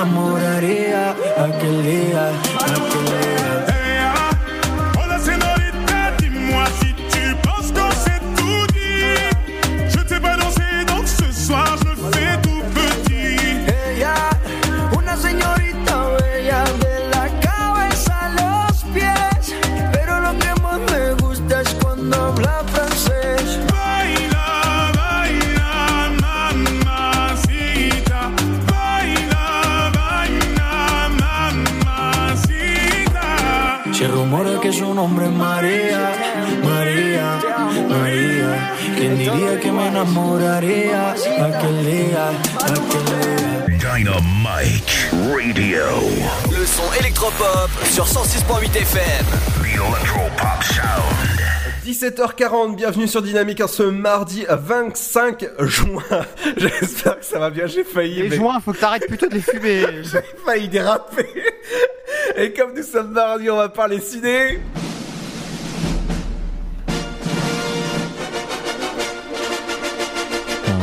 Enamoraría aquel día, nombre es María, María, María. ¿Quién diría que me enamoraría aquel día, aquel día? Dynamite Radio. Le son électropop sur 106.8 FM. The Electropop Sound. 17h40, bienvenue sur Dynamique en ce mardi 25 juin. J'espère que ça va bien, j'ai failli. Les mais- joints, faut que t'arrêtes plutôt de les fumer. J'ai failli déraper. Et comme nous sommes mardi, on va parler ciné.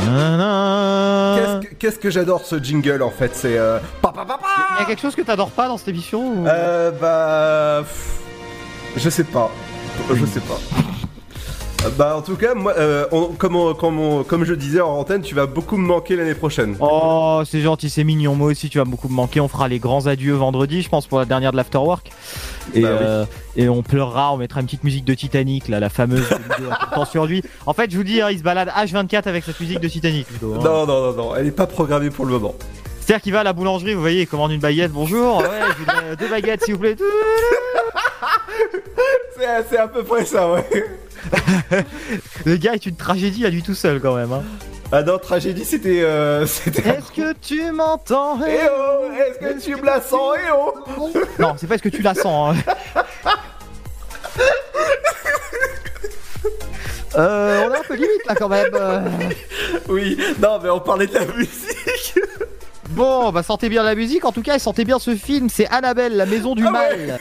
Qu'est-ce que, qu'est-ce que j'adore ce jingle en fait, c'est euh, pa, pa, pa, pa. Il y a quelque chose que t'adores pas dans cette émission ou- Euh, bah. pff, Je sais pas. Je sais pas. Euh, Bah, en tout cas, moi, euh, on- comme, on- comme, on- comme je disais en antenne, tu vas beaucoup me manquer l'année prochaine. Oh, c'est gentil, c'est mignon. Moi aussi, tu vas beaucoup me manquer. On fera les grands adieux vendredi, je pense, pour la dernière de l'Afterwork. Et, Bah oui. Et on pleurera, on mettra une petite musique de Titanic, là, la fameuse vidéo sur lui. En fait, je vous dis, hein, il se balade H24 avec cette musique de Titanic, hein. Non, non, non, non, elle est pas programmée pour le moment. C'est-à-dire qu'il va à la boulangerie, vous voyez, il commande une baguette. Bonjour, ouais, je deux baguettes, s'il vous plaît. C'est, à peu près ça, ouais. Le gars est une tragédie à lui tout seul, quand même. Hein. Ah non, tragédie, c'était. euh. Est-ce que tu m'entends Eh oh, est-ce que tu me la sens Eh oh Non, c'est pas ce que tu la sens. hein. Euh, on est un peu limite là quand même. Oui, non, mais on parlait de la musique. Bon, bah sentez bien la musique. En tout cas, et sentez bien ce film. C'est Annabelle, la maison du Ah mal.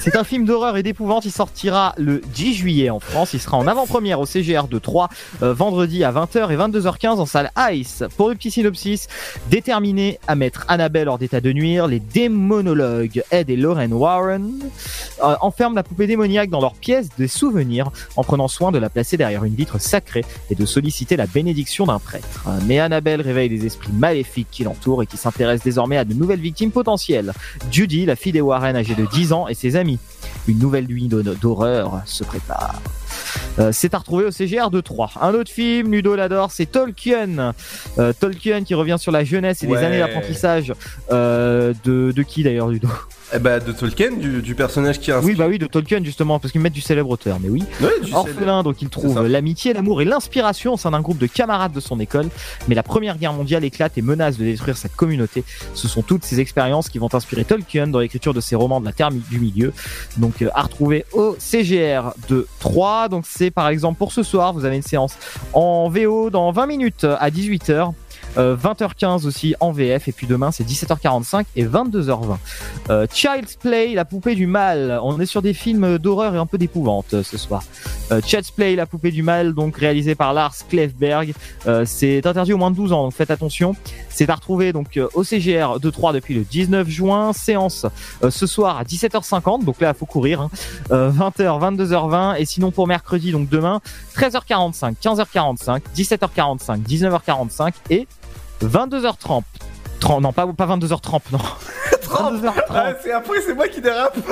C'est un film d'horreur et d'épouvante. Il sortira le 10 juillet en France. Il sera en avant-première au CGR de 3 euh, vendredi à 20h et 22h15 en salle Ice. Pour le petit synopsis, déterminés à mettre Annabelle hors d'état de nuire, les démonologues Ed et Lauren Warren euh, enferment la poupée démoniaque dans leur pièce des souvenirs en prenant soin de la placer derrière une vitre sacrée et de solliciter la bénédiction d'un prêtre. Euh, Mais Annabelle réveille les esprits maléfiques qui l'entourent et qui s'intéressent désormais à de nouvelles victimes potentielles. Judy, la fille des Warren âgée de 10 ans, et ses amis. Une nouvelle nuit d'horreur se prépare. Euh, c'est à retrouver au CGR de 3. Un autre film, Ludo l'adore, c'est Tolkien. Euh, Tolkien qui revient sur la jeunesse et Ouais. les années d'apprentissage euh, de, de qui d'ailleurs, Ludo? Eh bah, de Tolkien, du, du personnage qui a. Oui, bah oui, de Tolkien justement, parce qu'ils mettent du célèbre auteur, mais oui. Ouais, Orphelin, donc il trouve l'amitié, l'amour et l'inspiration au sein d'un groupe de camarades de son école. Mais la première guerre mondiale éclate et menace de détruire sa communauté. Ce sont toutes ces expériences qui vont inspirer Tolkien dans l'écriture de ses romans de la Terre du Milieu. Donc euh, à retrouver au CGR de 3. Donc c'est par exemple pour ce soir, vous avez une séance en VO dans 20 minutes à 18h. Euh, 20h15 aussi en VF et puis demain c'est 17h45 et 22h20. Euh, Child's Play, la poupée du mal. On est sur des films d'horreur et un peu d'épouvante euh, ce soir. Euh, Child's Play, la poupée du mal, donc réalisé par Lars Klefberg. Euh, c'est interdit au moins de 12 ans, donc faites attention. C'est à retrouver euh, au CGR de 3 depuis le 19 juin. Séance euh, ce soir à 17h50, donc là faut courir. Hein. Euh, 20h, 22h20 et sinon pour mercredi donc demain 13h45, 15h45, 17h45, 19h45 et 22h30. 30, non, pas, pas 22h30, non. 22h30. Ah, c'est après, c'est moi qui dérape.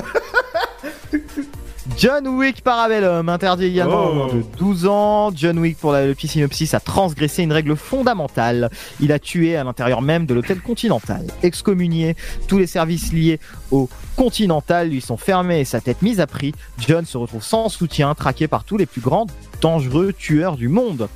John Wick Parabellum, interdit également Oh. de 12 ans. John Wick, pour la- le petit synopsis, a transgressé une règle fondamentale. Il a tué à l'intérieur même de l'hôtel Continental. Excommunié, tous les services liés au Continental lui sont fermés et sa tête mise à prix. John se retrouve sans soutien, traqué par tous les plus grands dangereux tueurs du monde.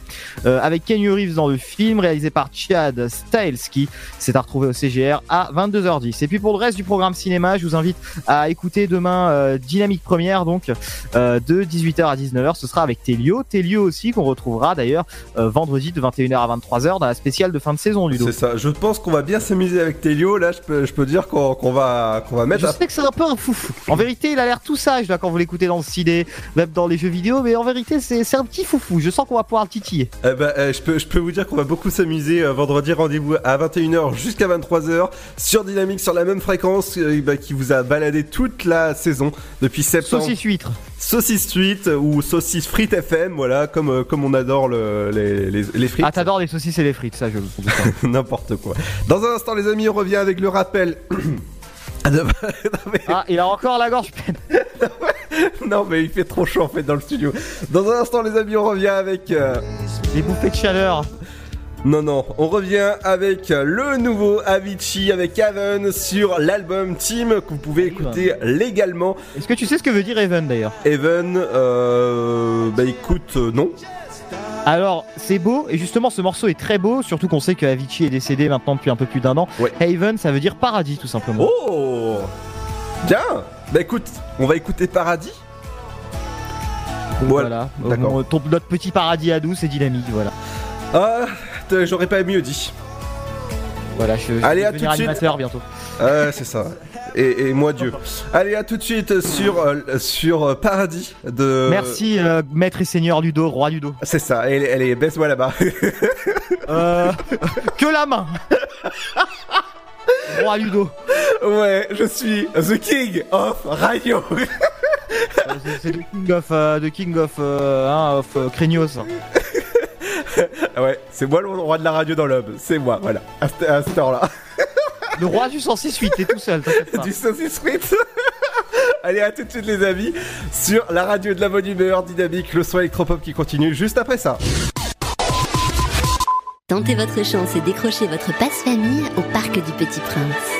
Euh, avec Kenny Reeves dans le film, réalisé par Chad Stahelski, c'est à retrouver au CGR à 22h10. Et puis pour le reste du programme cinéma, je vous invite à écouter demain euh, Dynamique Première, donc euh, de 18h à 19h, ce sera avec Telio. Telio aussi, qu'on retrouvera d'ailleurs vendredi de 21h à 23h dans la spéciale de fin de saison, Ludo. C'est ça. Je pense qu'on va bien s'amuser avec Telio. Là, je peux, je peux dire qu'on va, qu'on va mettre. Je à- sais que c'est un peu un foufou. En vérité, il a l'air tout sage là quand vous l'écoutez dans le ciné, même dans les jeux vidéo, mais en vérité, c'est c'est un petit foufou. Je sens qu'on va pouvoir le titiller. Eh ben, euh, je, peux, je peux vous dire qu'on va beaucoup s'amuser euh, vendredi. Rendez-vous à 21h jusqu'à 23h sur Dynamique, sur la même fréquence euh, bah, qui vous a baladé toute la saison depuis septembre. Saucisse huître. Saucisse Suite ou saucisse frites FM, voilà, comme, euh, comme on adore le- les, les, les frites. Ah, t'adores les saucisses et les frites, ça, je. N'importe quoi. Dans un instant, les amis, on revient avec le rappel. Ah, il a encore la gorge pleine. non, mais il fait trop chaud en fait dans le studio. Dans un instant, les amis, on revient avec. euh, Les bouffées de chaleur. Non, non, on revient avec le nouveau Avicii avec Haven sur l'album Team que vous pouvez écouter légalement. Est-ce que tu sais ce que veut dire Even d'ailleurs? Even, euh, bah écoute, euh, non. Alors, c'est beau, et justement, ce morceau est très beau, surtout qu'on sait que Avicii est décédé maintenant depuis un peu plus d'un an. Haven, ça veut dire paradis, tout simplement. Oh Bien Bah écoute, on va écouter Paradis. Voilà. Euh, ton- notre petit paradis à nous, c'est dynamique, voilà. Ah, j'aurais pas mieux dit. Voilà, je, je Allez, vais à tout de suite. animateur bientôt. Ouais, c'est ça. Et, et moi Dieu. Allez, à tout de suite sur, euh, sur euh, Paradis de. Merci, euh, maître et seigneur Ludo, roi Ludo. C'est ça, elle, elle est baisse-moi là-bas. Euh, que la main Roi Ludo. Ouais, je suis The King of Radio. C'est The King of, euh, the king of, euh, hein, of euh, Craignos. ouais, c'est moi le roi de la radio dans l'homme. C'est moi, voilà. À, cette- à cette heure-là. Le roi du 106.8, t'es tout seul, pas. du saucisse frites. Allez, à tout de suite, les amis, sur la radio de la bonne humeur dynamique, le son électropop qui continue juste après ça. Tentez votre chance et décrochez votre passe-famille au Parc du Petit Prince.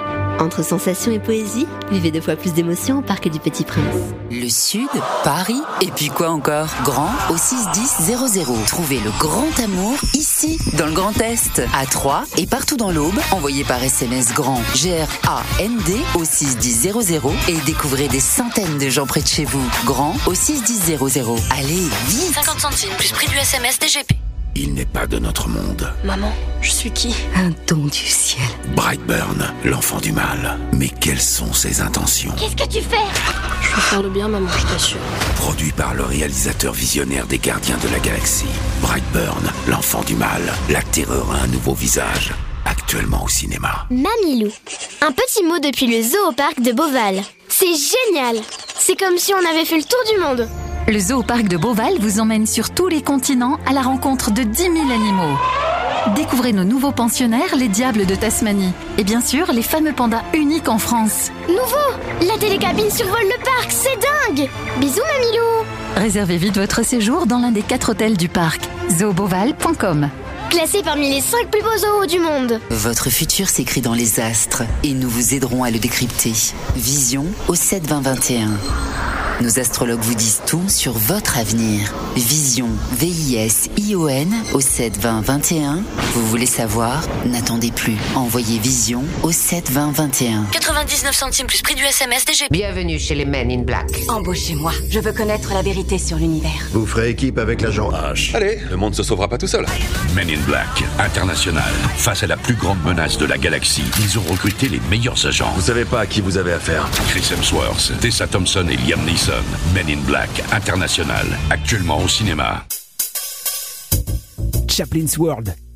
Entre sensations et poésie, vivez deux fois plus d'émotions au Parc du Petit Prince. Le Sud, Paris, et puis quoi encore? Grand au 61000. Trouvez le grand amour ici, dans le Grand Est, à Troyes et partout dans l'Aube. Envoyez par SMS grand G-R-A-N-D au 61000 et découvrez des centaines de gens près de chez vous. Grand au 61000. Allez, vite 50 centimes plus prix du SMS DGP. Il n'est pas de notre monde. Maman, je suis qui? Un don du ciel. Brightburn, l'enfant du mal. Mais quelles sont ses intentions? Qu'est-ce que tu fais? Je veux faire le bien, maman, je t'assure. Produit par le réalisateur visionnaire des Gardiens de la Galaxie. Brightburn, l'enfant du mal. La terreur a un nouveau visage. Actuellement au cinéma. Mamilou. Un petit mot depuis le zoo au parc de Beauval. C'est génial C'est comme si on avait fait le tour du monde. Le zoo parc de Beauval vous emmène sur tous les continents à la rencontre de 10 000 animaux. Découvrez nos nouveaux pensionnaires, les diables de Tasmanie. Et bien sûr, les fameux pandas uniques en France. Nouveau La télécabine survole le parc, c'est dingue Bisous Mamilou Réservez vite votre séjour dans l'un des quatre hôtels du parc. zooboval.com Classé parmi les 5 plus beaux zoos du monde. Votre futur s'écrit dans les astres et nous vous aiderons à le décrypter. Vision au 7 20 21. Nos astrologues vous disent tout sur votre avenir. Vision, V-I-S-I-O-N au 7 20 21. Vous voulez savoir? N'attendez plus. Envoyez Vision au 7 20 21. 99 centimes plus prix du SMS DGP. Bienvenue chez les Men in Black. Embauchez-moi. Je veux connaître la vérité sur l'univers. Vous ferez équipe avec l'agent H. Allez, le monde se sauvera pas tout seul. Men in Black, international. Face à la plus grande menace de la galaxie, ils ont recruté les meilleurs agents. Vous savez pas à qui vous avez affaire. Chris Hemsworth, Tessa Thompson et Liam Neeson. Men in Black, international. Actuellement au cinéma. Chaplin's World,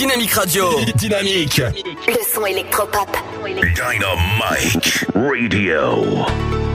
Dynamique Radio. Dynamique. Le son électropop. Dynamite Radio.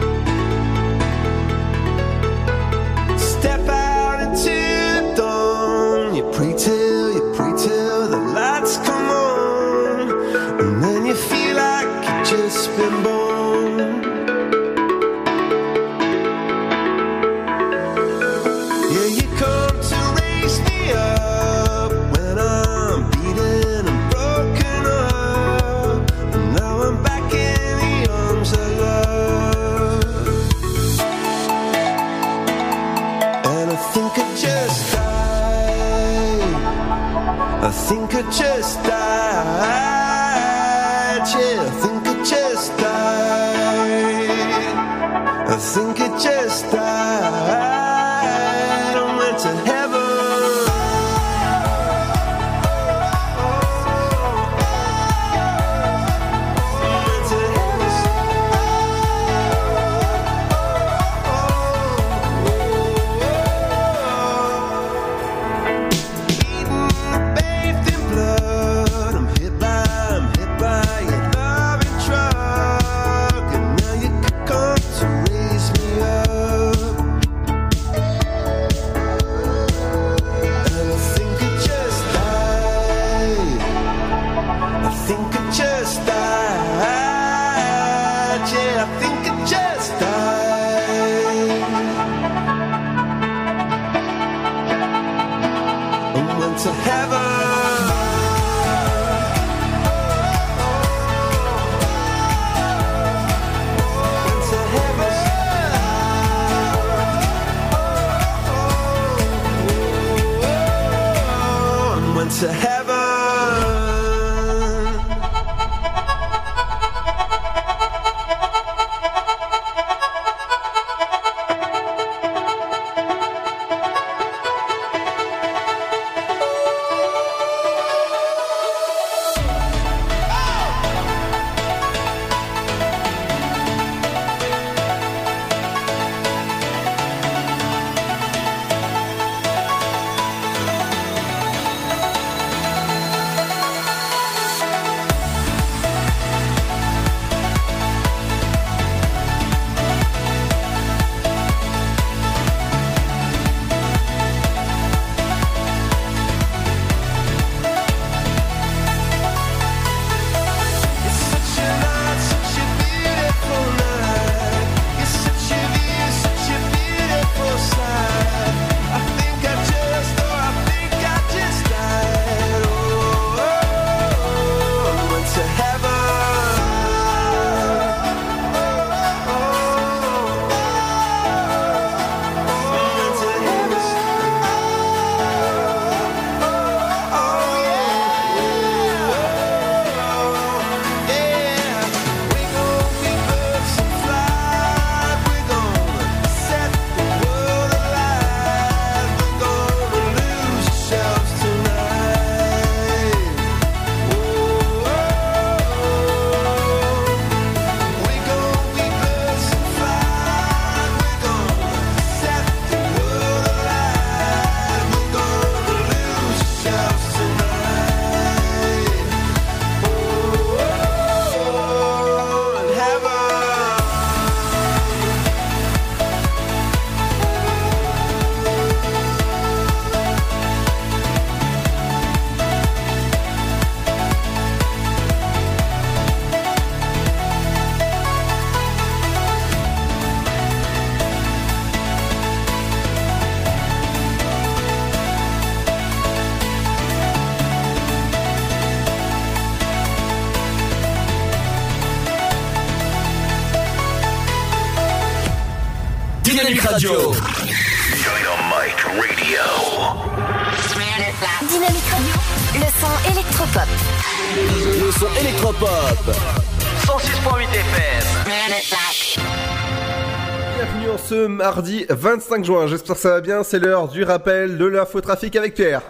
Mardi 25 juin, j'espère que ça va bien, c'est l'heure du rappel de l'infotrafic avec Pierre.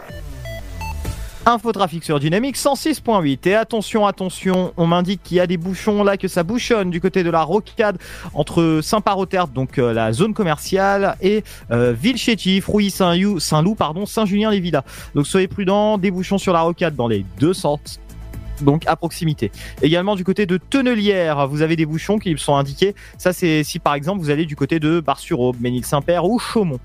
Infotrafic sur Dynamique 106.8 et attention attention on m'indique qu'il y a des bouchons là que ça bouchonne du côté de la rocade entre Saint-Paroterte donc euh, la zone commerciale et euh, Villechétif, Rouilly Saint-Loup Saint pardon Saint-Julien-les-Villas. Donc soyez prudents des bouchons sur la rocade dans les deux sens donc à proximité. Également du côté de Tonnelière, vous avez des bouchons qui sont indiqués. Ça c'est si par exemple vous allez du côté de Bar-sur-Aube, Ménil-Saint-Père ou Chaumont.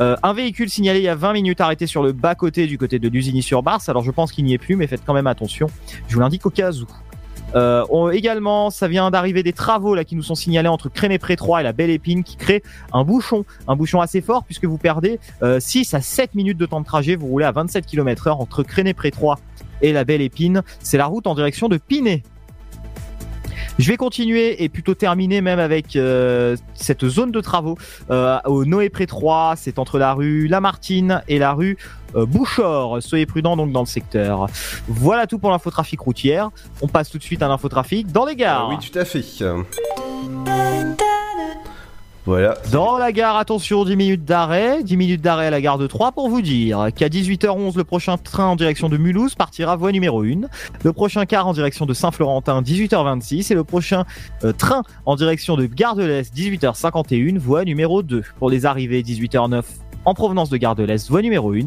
Euh, un véhicule signalé il y a 20 minutes arrêté sur le bas-côté du côté de Lusigny-sur-Barse. Alors je pense qu'il n'y est plus, mais faites quand même attention. Je vous l'indique au cas où. Euh, également, ça vient d'arriver des travaux là qui nous sont signalés entre Créné-Pré 3 et la Belle Épine qui crée un bouchon, un bouchon assez fort puisque vous perdez euh, 6 à 7 minutes de temps de trajet. Vous roulez à 27 km heure entre Créné-Pré 3 et la Belle Épine. C'est la route en direction de Pinet. Je vais continuer et plutôt terminer même avec euh, cette zone de travaux euh, au Noé Pré 3. C'est entre la rue Lamartine et la rue euh, Bouchor. Soyez prudents donc dans le secteur. Voilà tout pour l'infotrafic routière. On passe tout de suite à l'infotrafic dans les gares. Ah oui, tout à fait. Voilà. Dans la gare, attention, 10 minutes d'arrêt. 10 minutes d'arrêt à la gare de 3 pour vous dire qu'à 18h11, le prochain train en direction de Mulhouse partira voie numéro 1. Le prochain car en direction de Saint-Florentin, 18h26. Et le prochain euh, train en direction de Gare de l'Est, 18h51, voie numéro 2. Pour les arrivées, 18h09 en provenance de Gare de l'Est, voie numéro 1.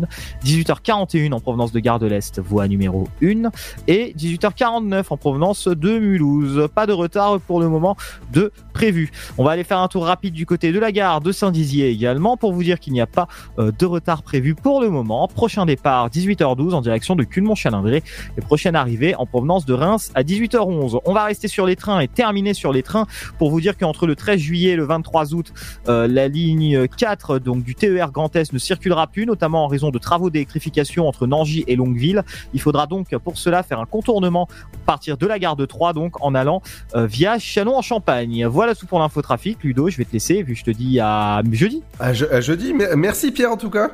18h41 en provenance de Gare de l'Est, voie numéro 1. Et 18h49 en provenance de Mulhouse. Pas de retard pour le moment de prévu. On va aller faire un tour rapide du côté de la gare de Saint-Dizier également pour vous dire qu'il n'y a pas euh, de retard prévu pour le moment. Prochain départ 18h12 en direction de Culmont-Chalindré et prochaine arrivée en provenance de Reims à 18h11. On va rester sur les trains et terminer sur les trains pour vous dire qu'entre le 13 juillet et le 23 août, euh, la ligne 4 donc du TER Grand Ne circulera plus, notamment en raison de travaux d'électrification entre Nangy et Longueville. Il faudra donc pour cela faire un contournement partir de la gare de Troyes donc en allant euh, via Chalon en Champagne. Voilà tout pour l'infotrafic. Ludo, je vais te laisser vu je te dis à jeudi. À, je- à jeudi, mer- merci Pierre en tout cas.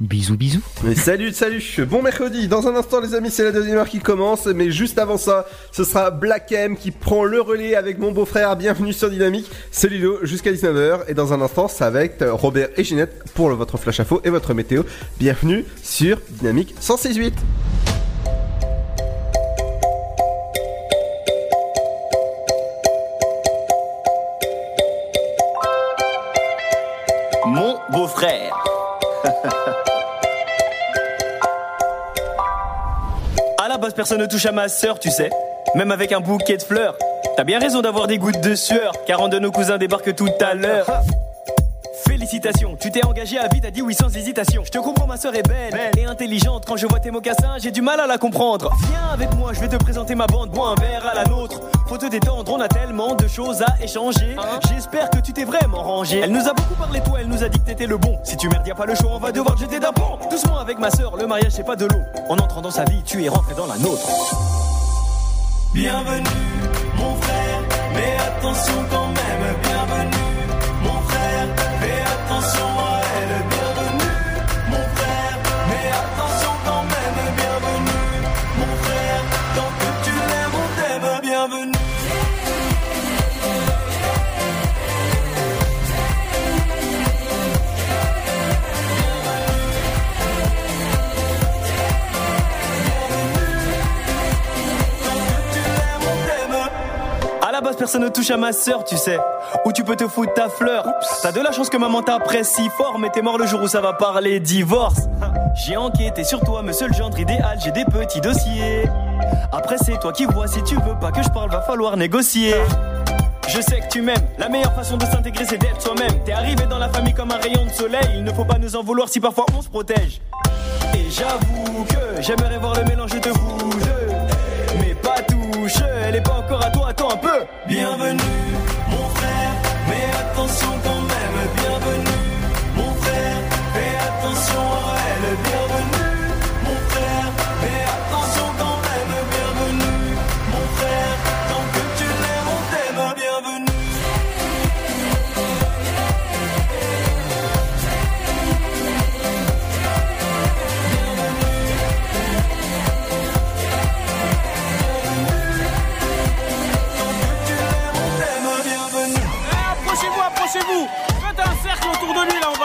Bisous, bisous. Mais salut, salut. Bon mercredi. Dans un instant, les amis, c'est la deuxième heure qui commence. Mais juste avant ça, ce sera Black M qui prend le relais avec mon beau-frère. Bienvenue sur Dynamique. C'est Ludo jusqu'à 19h. Et dans un instant, ça va être Robert et Ginette pour le- votre flash info et votre météo. Bienvenue sur Dynamique 168. Mon beau-frère. à la base, personne ne touche à ma sœur, tu sais. Même avec un bouquet de fleurs. T'as bien raison d'avoir des gouttes de sueur, car un de nos cousins débarque tout à l'heure. Félicitations, tu t'es engagé à vie, t'as dit oui sans hésitation. Je te comprends, ma sœur est belle, et intelligente. Quand je vois tes mocassins, j'ai du mal à la comprendre. Viens avec moi, je vais te présenter ma bande, bois un verre à la nôtre. Faut te détendre, on a tellement de choses à échanger. J'espère que tu t'es vraiment rangé. Elle nous a beaucoup parlé, toi, elle nous a dit que t'étais le bon. Si tu merdes, y a pas le choix, on va devoir te jeter d'un pont. Doucement avec ma sœur, le mariage c'est pas de l'eau. En entrant dans sa vie, tu es rentré dans la nôtre. Bienvenue, mon frère, mais attention quand même, bienvenue, personne ne touche à ma sœur, tu sais. Où tu peux te foutre ta fleur. T'as de la chance que maman t'apprécie fort, mais t'es mort le jour où ça va parler divorce. J'ai enquêté sur toi, monsieur le gendre idéal, j'ai des petits dossiers. Après, c'est toi qui vois, si tu veux pas que je parle, va falloir négocier. Je sais que tu m'aimes, la meilleure façon de s'intégrer c'est d'être soi-même. T'es arrivé dans la famille comme un rayon de soleil, il ne faut pas nous en vouloir si parfois on se protège. Et j'avoue que j'aimerais voir le mélange de vous deux. Elle est pas encore à toi, attends un peu. Bienvenue, mon frère, mais attention quand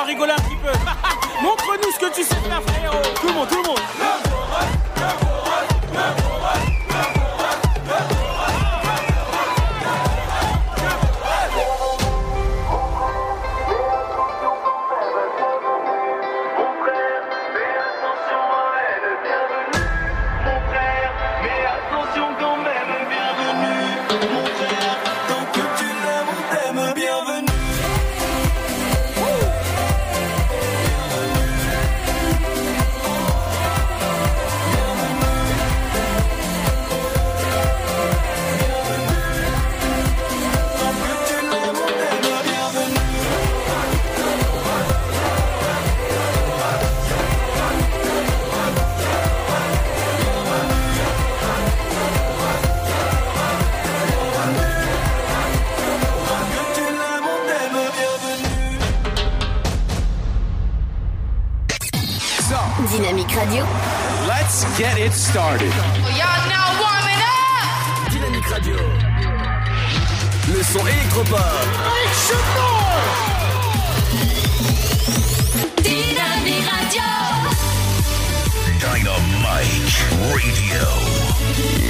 rigoler un petit peu. Montre-nous ce que tu sais faire, frérot. Tout le monde, tout le monde. Get it started. Y'all now warming up. Dynamique Radio. Le son électropop. Dynamique Radio. Dynamite Radio.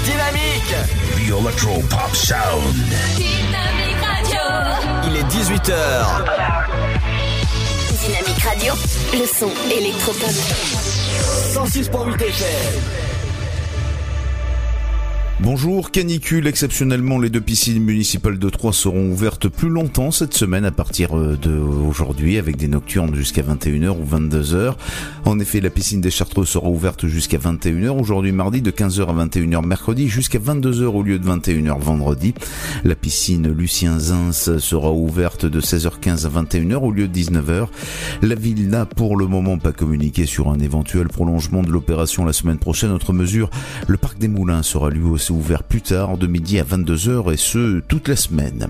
Dynamique. The Electro Pop Sound. Dynamique Radio. Il est 18h. Dynamique Radio. Le son électropop. 106.8 FM. Bonjour, canicule. Exceptionnellement, les deux piscines municipales de Troyes seront ouvertes plus longtemps cette semaine à partir euh, de aujourd'hui avec des nocturnes jusqu'à 21h ou 22h. En effet, la piscine des Chartreux sera ouverte jusqu'à 21h aujourd'hui mardi de 15h à 21h mercredi jusqu'à 22h au lieu de 21h vendredi. La piscine Lucien Zins sera ouverte de 16h15 à 21h au lieu de 19h. La ville n'a pour le moment pas communiqué sur un éventuel prolongement de l'opération la semaine prochaine. Autre mesure, le parc des Moulins sera lui aussi ouvert plus tard de midi à 22h et ce toute la semaine.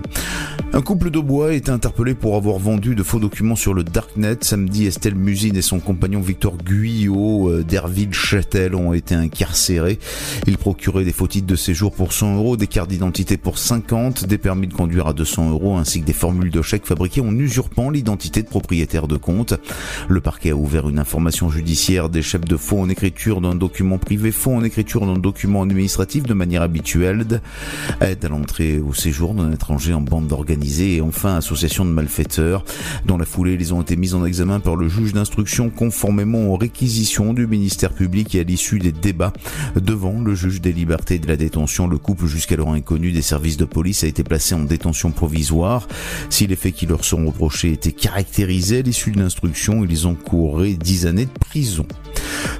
Un couple de bois est interpellé pour avoir vendu de faux documents sur le Darknet. Samedi, Estelle Musine et son compagnon Victor Guyot euh, d'Herville-Châtel ont été incarcérés. Ils procuraient des faux titres de séjour pour 100 euros, des cartes d'identité pour 50, des permis de conduire à 200 euros ainsi que des formules de chèques fabriquées en usurpant l'identité de propriétaire de compte. Le parquet a ouvert une information judiciaire des chefs de faux en écriture d'un document privé, faux en écriture d'un document administratif de manière habituelle, aide à l'entrée au séjour d'un étranger en bande organisée et enfin association de malfaiteurs. Dans la foulée, ils ont été mis en examen par le juge d'instruction conformément aux réquisitions du ministère public et à l'issue des débats devant le juge des libertés et de la détention. Le couple jusqu'alors inconnu des services de police a été placé en détention provisoire. Si les faits qui leur sont reprochés étaient caractérisés à l'issue de l'instruction, ils encourraient 10 années de prison.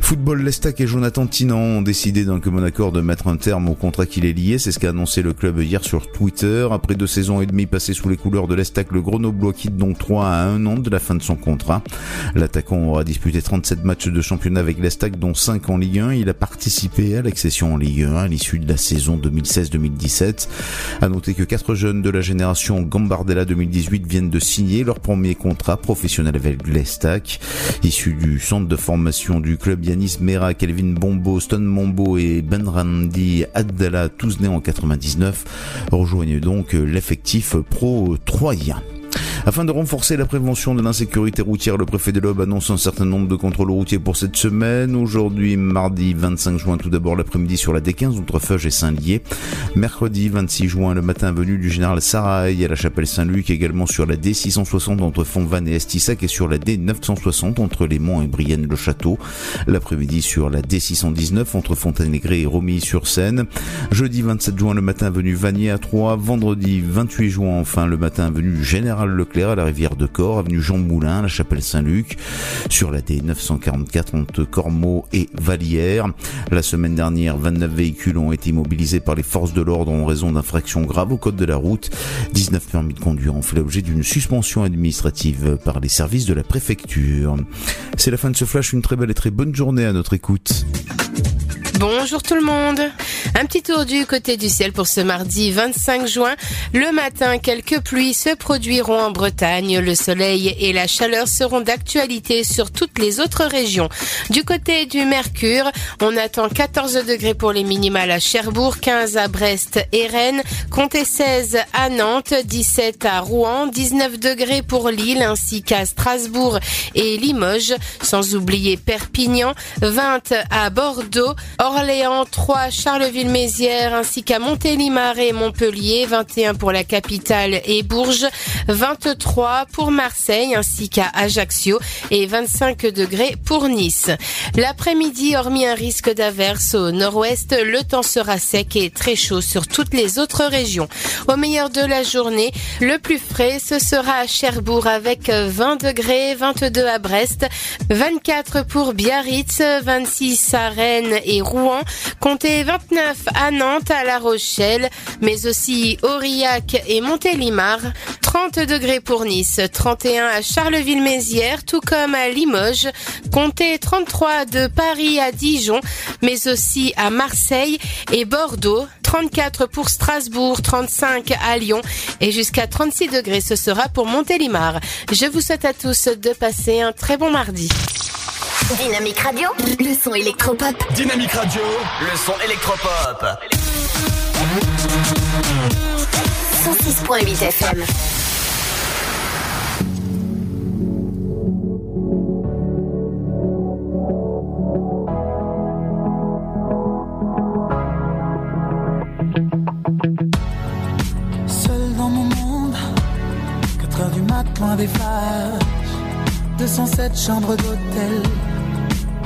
Football Lestac et Jonathan Tinan ont décidé d'un commun accord de mettre un terme au contrat qui les liait. C'est ce qu'a annoncé le club hier sur Twitter. Après deux saisons et demie passées sous les couleurs de l'Estac, le Grenoblois quitte donc 3 à un an de la fin de son contrat. L'attaquant aura disputé 37 matchs de championnat avec l'Estac, dont 5 en Ligue 1. Il a participé à l'accession en Ligue 1 à l'issue de la saison 2016-2017. À noter que quatre jeunes de la génération Gambardella 2018 viennent de signer leur premier contrat professionnel avec l'Estac. Issus du centre de formation du club Yanis Mera, Kelvin Bombo, Stone Mombo et Ben Randy Abdallah, tous nés en 99, rejoignent donc l'effectif pro troyen. Afin de renforcer la prévention de l'insécurité routière, le préfet de l'Aube annonce un certain nombre de contrôles routiers pour cette semaine. Aujourd'hui, mardi 25 juin, tout d'abord l'après-midi sur la D15 entre Feuge et Saint-Lié. Mercredi 26 juin, le matin venu du général Saraï à la chapelle Saint-Luc, également sur la D660 entre Fontvannes et Estissac et sur la D960 entre Les Monts et Brienne-le-Château. L'après-midi sur la D619 entre Fontaine-les-Grès et Romilly-sur-Seine. Jeudi 27 juin, le matin venu Vanier à 3. Vendredi 28 juin, enfin, le matin venu Général Leclerc à la rivière de Corps, avenue Jean Moulin, la chapelle Saint-Luc, sur la D944 entre Cormeaux et Vallière. La semaine dernière, 29 véhicules ont été immobilisés par les forces de l'ordre en raison d'infractions graves au code de la route. 19 permis de conduire ont fait l'objet d'une suspension administrative par les services de la préfecture. C'est la fin de ce flash, une très belle et très bonne journée à notre écoute. Bonjour tout le monde. Un petit tour du côté du ciel pour ce mardi 25 juin. Le matin, quelques pluies se produiront en Bretagne. Le soleil et la chaleur seront d'actualité sur toutes les autres régions. Du côté du Mercure, on attend 14 degrés pour les minimales à Cherbourg, 15 à Brest et Rennes, comptez 16 à Nantes, 17 à Rouen, 19 degrés pour Lille ainsi qu'à Strasbourg et Limoges, sans oublier Perpignan, 20 à Bordeaux, Orléans, 3, Charleville-Mézières ainsi qu'à Montélimar et Montpellier, 21 pour la capitale et Bourges, 23 pour Marseille ainsi qu'à Ajaccio et 25 degrés pour Nice. L'après-midi, hormis un risque d'averse au nord-ouest, le temps sera sec et très chaud sur toutes les autres régions. Au meilleur de la journée, le plus frais, ce sera à Cherbourg avec 20 degrés, 22 à Brest, 24 pour Biarritz, 26 à Rennes et Rouen, comptez 29 à Nantes, à La Rochelle, mais aussi Aurillac et Montélimar, 30 degrés pour Nice, 31 à Charleville-Mézières, tout comme à Limoges, comptez 33 de Paris à Dijon, mais aussi à Marseille et Bordeaux, 34 pour Strasbourg, 35 à Lyon et jusqu'à 36 degrés ce sera pour Montélimar. Je vous souhaite à tous de passer un très bon mardi. Dynamique Radio, le son électropop. Dynamique Radio, le son électropop. 106.8 FM. Seul dans mon monde, 4 heures du mat, loin des flashs. 207 chambres d'hôtel.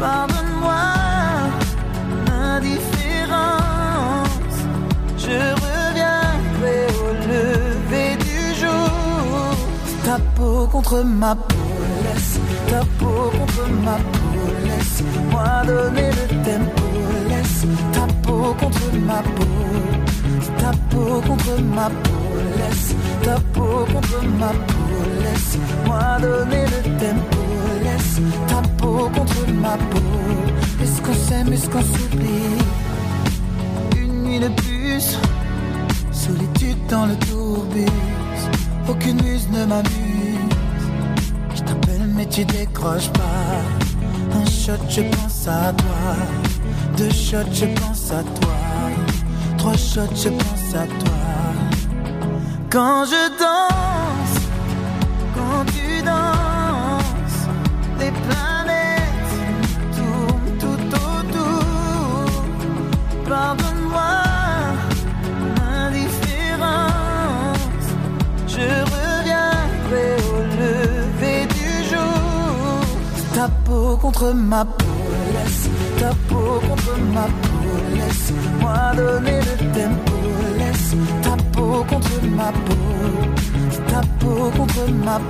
Pardonne-moi. L'indifférence, je reviendrai au lever du jour. Ta peau contre ma peau, laisse ta peau contre ma peau, laisse-moi donner le tempo, laisse ta peau contre ma peau, ta peau contre ma peau, laisse ta peau contre ma peau, laisse-moi donner le tempo, ta peau contre ma peau. Est-ce qu'on s'aime, est-ce qu'on s'oublie? Une nuit de plus, solitude dans le tourbus, aucune muse ne m'amuse. Je t'appelle mais tu décroches pas. Un shot, je pense à toi. Deux shots, je pense à toi. Trois shots, je pense à toi. Quand je danse, quand tu danses, les planètes tournent tout autour. Pardonne-moi l'indifférence, je reviendrai au lever du jour. Ta peau contre ma peau, laisse ta peau contre ma peau, laisse-moi donner le tempo, laisse ta peau contre ma peau, ta peau contre ma peau,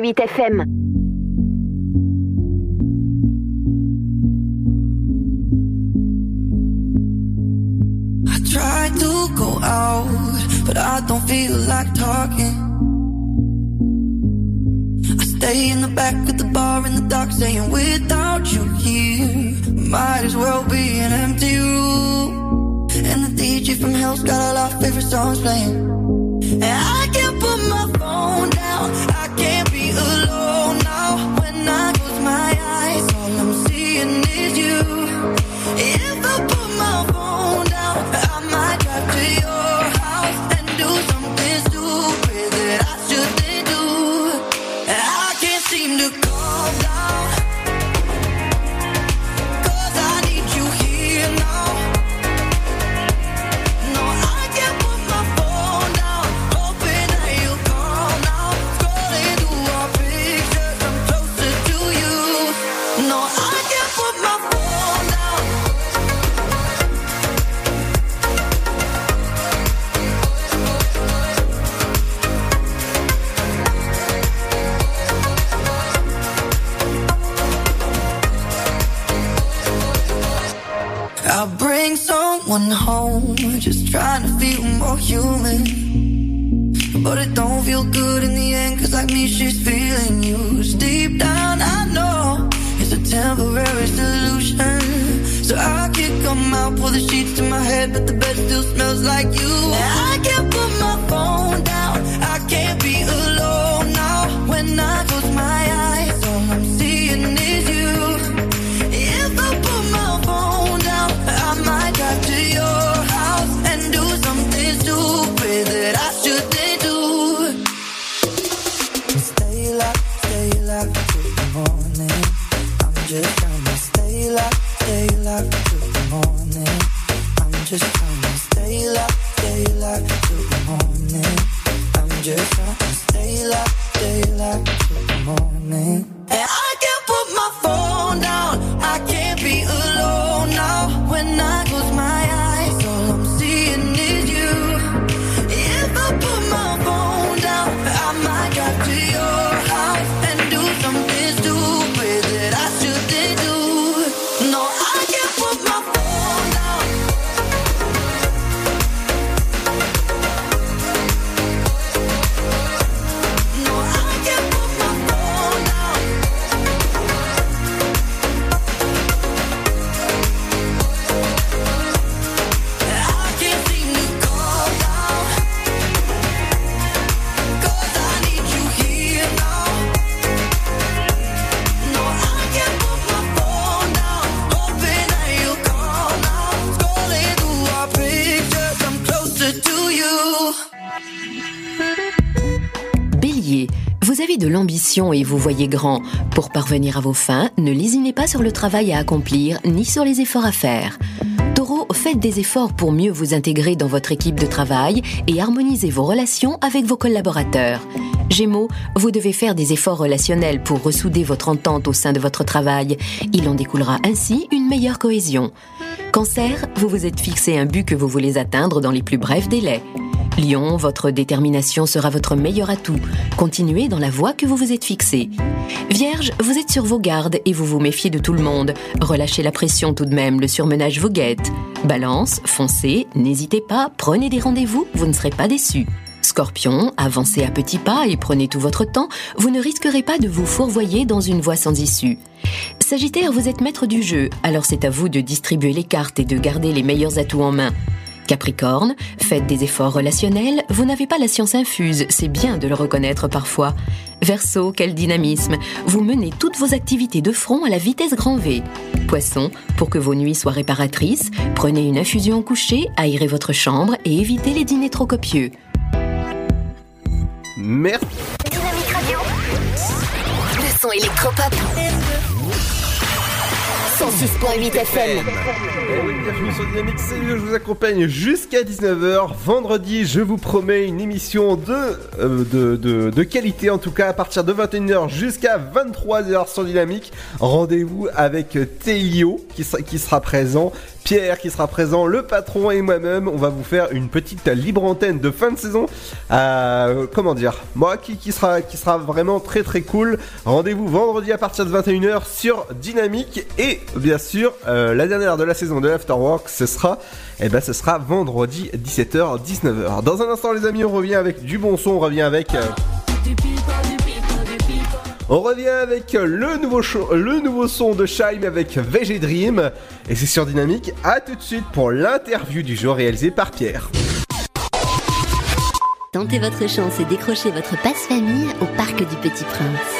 106.8 FM. I try to go out, but I don't feel like talking. I stay in the back of the bar in the dark, saying without you here, might as well be an empty room. And the DJ from Hell's got all our favorite songs playing. And I can't put my phone down, et vous voyez grand. Pour parvenir à vos fins, ne lésinez pas sur le travail à accomplir ni sur les efforts à faire. Taureau, faites des efforts pour mieux vous intégrer dans votre équipe de travail et harmoniser vos relations avec vos collaborateurs. Gémeaux, vous devez faire des efforts relationnels pour ressouder votre entente au sein de votre travail. Il en découlera ainsi une meilleure cohésion. Cancer, vous vous êtes fixé un but que vous voulez atteindre dans les plus brefs délais. Lion, votre détermination sera votre meilleur atout. Continuez dans la voie que vous vous êtes fixée. Vierge, vous êtes sur vos gardes et vous vous méfiez de tout le monde. Relâchez la pression tout de même, le surmenage vous guette. Balance, foncez, n'hésitez pas, prenez des rendez-vous, vous ne serez pas déçus. Scorpion, avancez à petits pas et prenez tout votre temps, vous ne risquerez pas de vous fourvoyer dans une voie sans issue. Sagittaire, vous êtes maître du jeu, alors c'est à vous de distribuer les cartes et de garder les meilleurs atouts en main. Capricorne, faites des efforts relationnels, vous n'avez pas la science infuse, c'est bien de le reconnaître parfois. Verseau, quel dynamisme, vous menez toutes vos activités de front à la vitesse grand V. Poisson, pour que vos nuits soient réparatrices, prenez une infusion au coucher, aérez votre chambre et évitez les dîners trop copieux. Merci. Dynamique Radio. Le son électropop. 106.8 FM. Eh bienvenue sur Dynamique, je vous accompagne jusqu'à 19h. Vendredi, je vous promets une émission de, euh, de, de, de qualité, en tout cas à partir de 21h jusqu'à 23h sur Dynamique. Rendez-vous avec Théo qui qui sera présent. Pierre qui sera présent, le patron et moi-même, on va vous faire une petite libre antenne de fin de saison. Euh, comment dire? Moi qui, qui, sera, qui sera vraiment très très cool. Rendez-vous vendredi à partir de 21h sur Dynamique et bien sûr euh, la dernière de la saison de l'Afterwork ce sera eh ben ce sera vendredi 17h 19h. Dans un instant les amis on revient avec du bon son, on revient avec euh, on revient avec le nouveau, son de Shime avec VG Dream. Et c'est sur Dynamique. À tout de suite pour l'interview du jour réalisée par Pierre. Tentez votre chance et décrochez votre passe-famille au Parc du Petit Prince.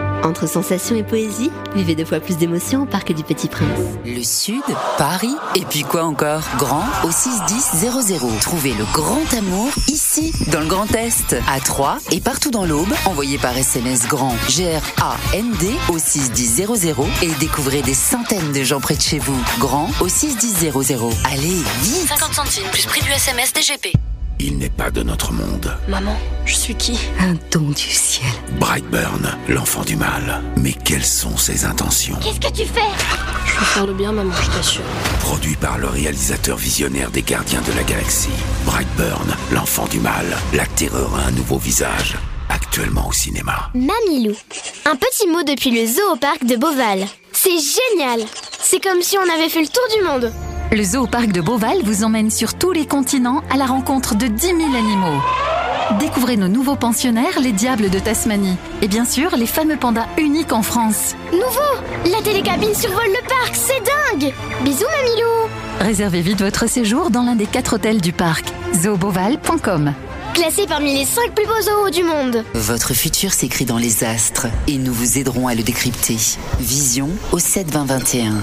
Entre sensations et poésie, vivez deux fois plus d'émotions au Parc du Petit Prince. Le Sud, Paris, et puis quoi encore? Grand au 61000. Trouvez le grand amour ici, dans le Grand Est, à Troyes et partout dans l'Aube. Envoyez par SMS grand G-R-A-N-D au 61000 et découvrez des centaines de gens près de chez vous. Grand au 61000. Allez, vite 50 centimes plus prix du SMS DGP. Il n'est pas de notre monde. Maman, je suis qui? Un don du ciel. Brightburn, l'enfant du mal. Mais quelles sont ses intentions? Qu'est-ce que tu fais? Je veux faire le bien, maman, je t'assure. Produit par le réalisateur visionnaire des Gardiens de la Galaxie. Brightburn, l'enfant du mal. La terreur a un nouveau visage. Actuellement au cinéma. Mamilou. Un petit mot depuis le zoo au parc de Beauval. C'est génial C'est comme si on avait fait le tour du monde Le zoo parc de Beauval vous emmène sur tous les continents à la rencontre de 10 000 animaux. Découvrez nos nouveaux pensionnaires, les diables de Tasmanie. Et bien sûr, les fameux pandas uniques en France. Nouveau La télécabine survole le parc, c'est dingue Bisous Mamilou Réservez vite votre séjour dans l'un des quatre hôtels du parc. zooboval.com Classé parmi les 5 plus beaux zoos du monde Votre futur s'écrit dans les astres et nous vous aiderons à le décrypter. Vision au 7 20 21.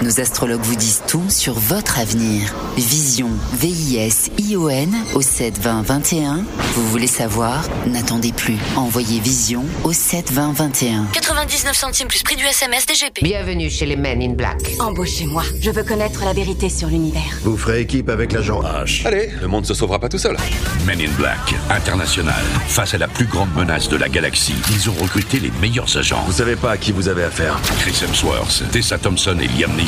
Nos astrologues vous disent tout sur votre avenir. Vision, V-I-S-I-O-N au 7 20 21. Vous voulez savoir? N'attendez plus. Envoyez Vision au 7 20 21. 99 centimes plus prix du SMS DGP. Bienvenue chez les Men in Black. Embauchez-moi. Je veux connaître la vérité sur l'univers. Vous ferez équipe avec l'agent H. Allez, le monde se sauvera pas tout seul. Men in Black, international. Face à la plus grande menace de la galaxie, ils ont recruté les meilleurs agents. Vous savez pas à qui vous avez affaire. Chris Hemsworth, Tessa Thompson et Liam Neeson.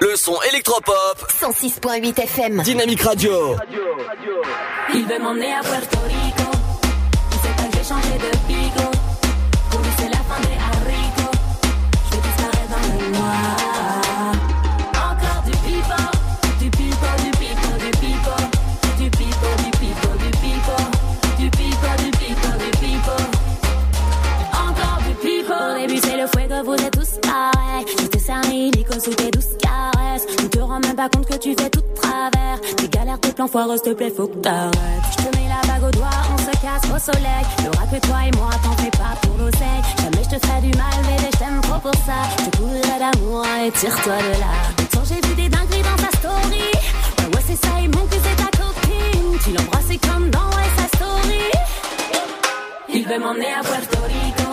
Le son électropop. 106.8 FM. Dynamique Radio. Il veut m'emmener à Puerto Rico. Il sait pas que j'ai changé de pico. Pour lui, c'est la fin des haricots. Je vais disparaître dans le noir. Pas compte que tu fais tout de travers. Tes galères, tes plans foireux, s'il te plaît, faut que t'arrêtes. Je te mets la bague au doigt, on se casse au soleil. Y'aura que toi et moi, t'en fais pas pour l'oseille. Jamais je te ferai du mal, bébé, je t'aime trop pour ça. Je te d'amour, et tire-toi de là. Tant j'ai vu des dingueries dans ta story. Ouais, ouais, c'est ça, il manque que c'est ta copine. Tu l'embrasses comme dans ouais, sa story. Il veut m'emmener à Puerto Rico.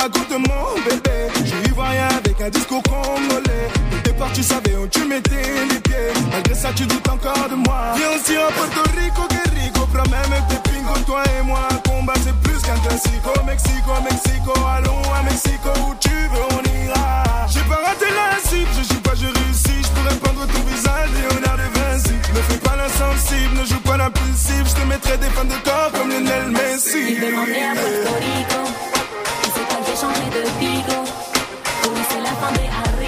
Raconte, mon bébé. Je suis ivoirien avec un discours congolais. Au départ, tu savais où tu mettais les pieds. Malgré ça, tu doutes encore de moi. Viens aussi à Puerto Rico, que rico. Prends même tes pingos, toi et moi. Combat, c'est plus qu'un classico. Mexico, Mexico, allons à Mexico. Où tu veux, on ira. J'ai pas raté la cible, je joue pas, je réussis. Je pourrais prendre ton visage, Léonard de Vinci. Ne fais pas l'insensible, ne joue pas l'impulsive. Je te mettrai des fans de corps comme Lionel Messi. Il à Rico. Pas que j'ai changé de. Pour lui, c'est la fin des haricots.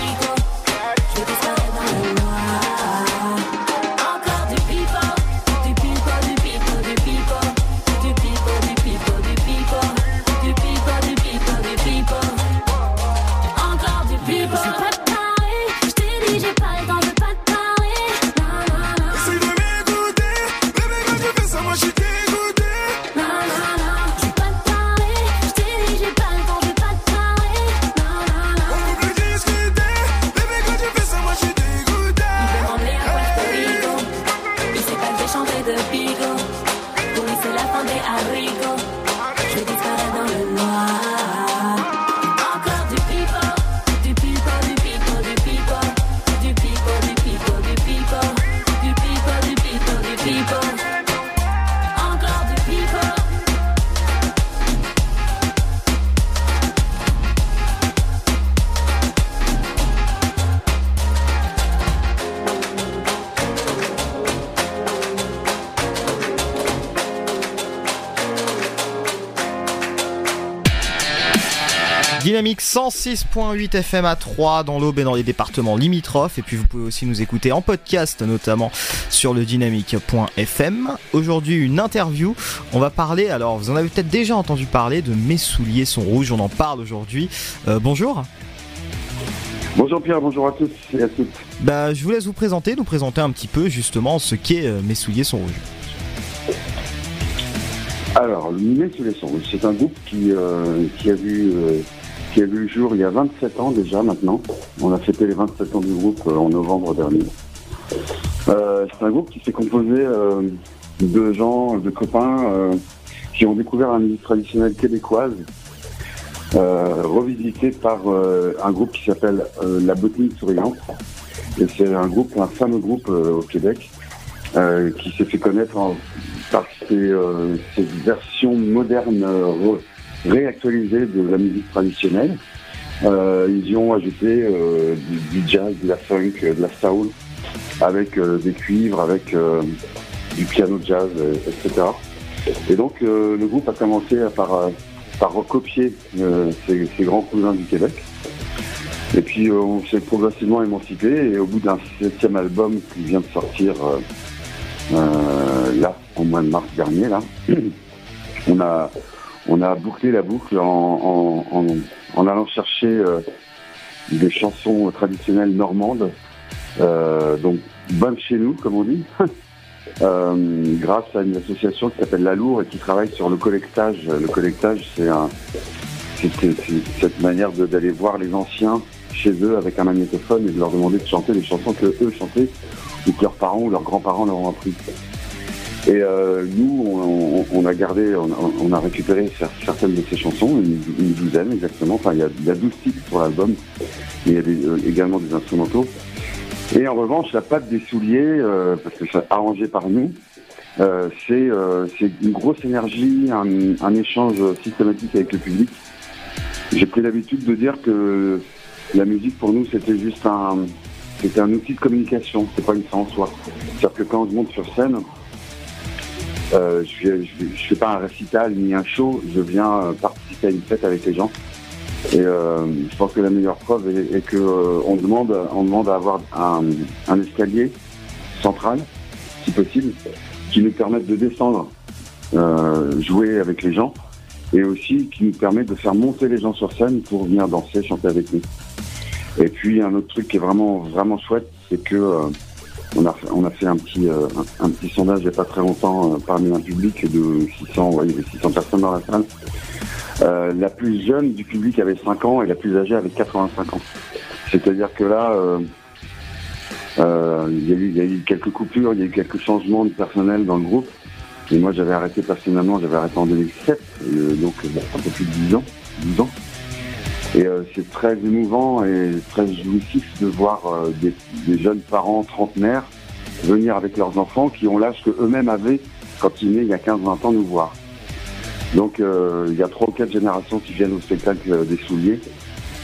106.8 FM à 3 dans l'Aube et dans les départements limitrophes. Et puis vous pouvez aussi nous écouter en podcast, notamment sur le dynamique.fm. Aujourd'hui, une interview. On va parler, alors vous en avez peut-être déjà entendu parler, de Mes souliers sont rouges. On en parle aujourd'hui. Euh, bonjour. Bonjour Pierre, bonjour à tous et à toutes. Bah, je vous laisse vous présenter, nous présenter un petit peu justement ce qu'est euh, Mes souliers sont rouges. Alors, Mes Souliers sont rouges, c'est un groupe qui, euh, qui, a vu, euh, qui a vu le jour il y a 27 ans déjà maintenant. On a fêté les 27 ans du groupe euh, en novembre dernier. Euh, c'est un groupe qui s'est composé euh, de gens, de copains euh, qui ont découvert la musique traditionnelle québécoise, euh, revisitée par euh, un groupe qui s'appelle La Botanique Souriante. Et c'est un groupe, un fameux groupe au Québec, qui s'est fait connaître en- par ses, ses versions modernes réactualisées de la musique traditionnelle. Euh, ils y ont ajouté euh, du, jazz, de la funk, euh, de la soul, avec des cuivres, avec du piano jazz, etc. Et donc le groupe a commencé par, par recopier ses, ses grands cousins du Québec. Et puis on s'est progressivement émancipé et au bout d'un septième album qui vient de sortir là, au mois de mars dernier, là, on a on a bouclé la boucle en, allant chercher euh, des chansons traditionnelles normandes, euh, donc bonnes chez nous, comme on dit, euh, grâce à une association qui s'appelle La Lour et qui travaille sur le collectage. Le collectage, c'est cette manière d'aller voir les anciens chez eux avec un magnétophone et de leur demander de chanter des chansons que eux chantaient ou que leurs parents ou leurs grands-parents leur ont appris. Et euh, nous, on, a gardé, on a, récupéré cer- certaines de ces chansons, une, douzaine exactement. Enfin, il y a, il y a 12 titres sur l'album, et il y a des- euh, également des instrumentaux. Et en revanche, la patte des souliers, euh, parce que c'est arrangé par nous, euh, c'est euh, c'est une grosse énergie, un, un échange systématique avec le public. J'ai pris l'habitude de dire que la musique pour nous c'était juste un, c'était un outil de communication, c'est pas une fin en soi. C'est-à-dire que quand je monte sur scène, euh, je, je, fais- pas un récital ni un show, je viens euh, participer à une fête avec les gens. Et euh, je pense que la meilleure preuve est, est demande, on demande à avoir un, un escalier central, si possible, qui nous permette de descendre, jouer avec les gens, et aussi qui nous permet de faire monter les gens sur scène pour venir danser, chanter avec nous. Et puis un autre truc qui est vraiment vraiment chouette, c'est que on a on a fait un petit euh, un, petit sondage il n'y a pas très longtemps euh, parmi un public de 600 ouais, il y avait 600 personnes dans la salle. Euh, la plus jeune du public avait 5 ans et la plus âgée avait 85 ans. C'est-à-dire que là, euh, euh, il y, a eu- y a eu quelques coupures, il y a eu quelques changements de personnel dans le groupe. Et moi, j'avais arrêté personnellement, j'avais arrêté en 2007, euh, donc un peu plus de 10 ans. 10 ans. Et euh, c'est très émouvant et très jouissif de voir euh, des, des jeunes parents trentenaires venir avec leurs enfants qui ont l'âge que eux-mêmes avaient quand ils venaient il y a 15-20 ans nous voir. Donc euh, il y a trois ou quatre générations qui viennent au spectacle euh, des souliers.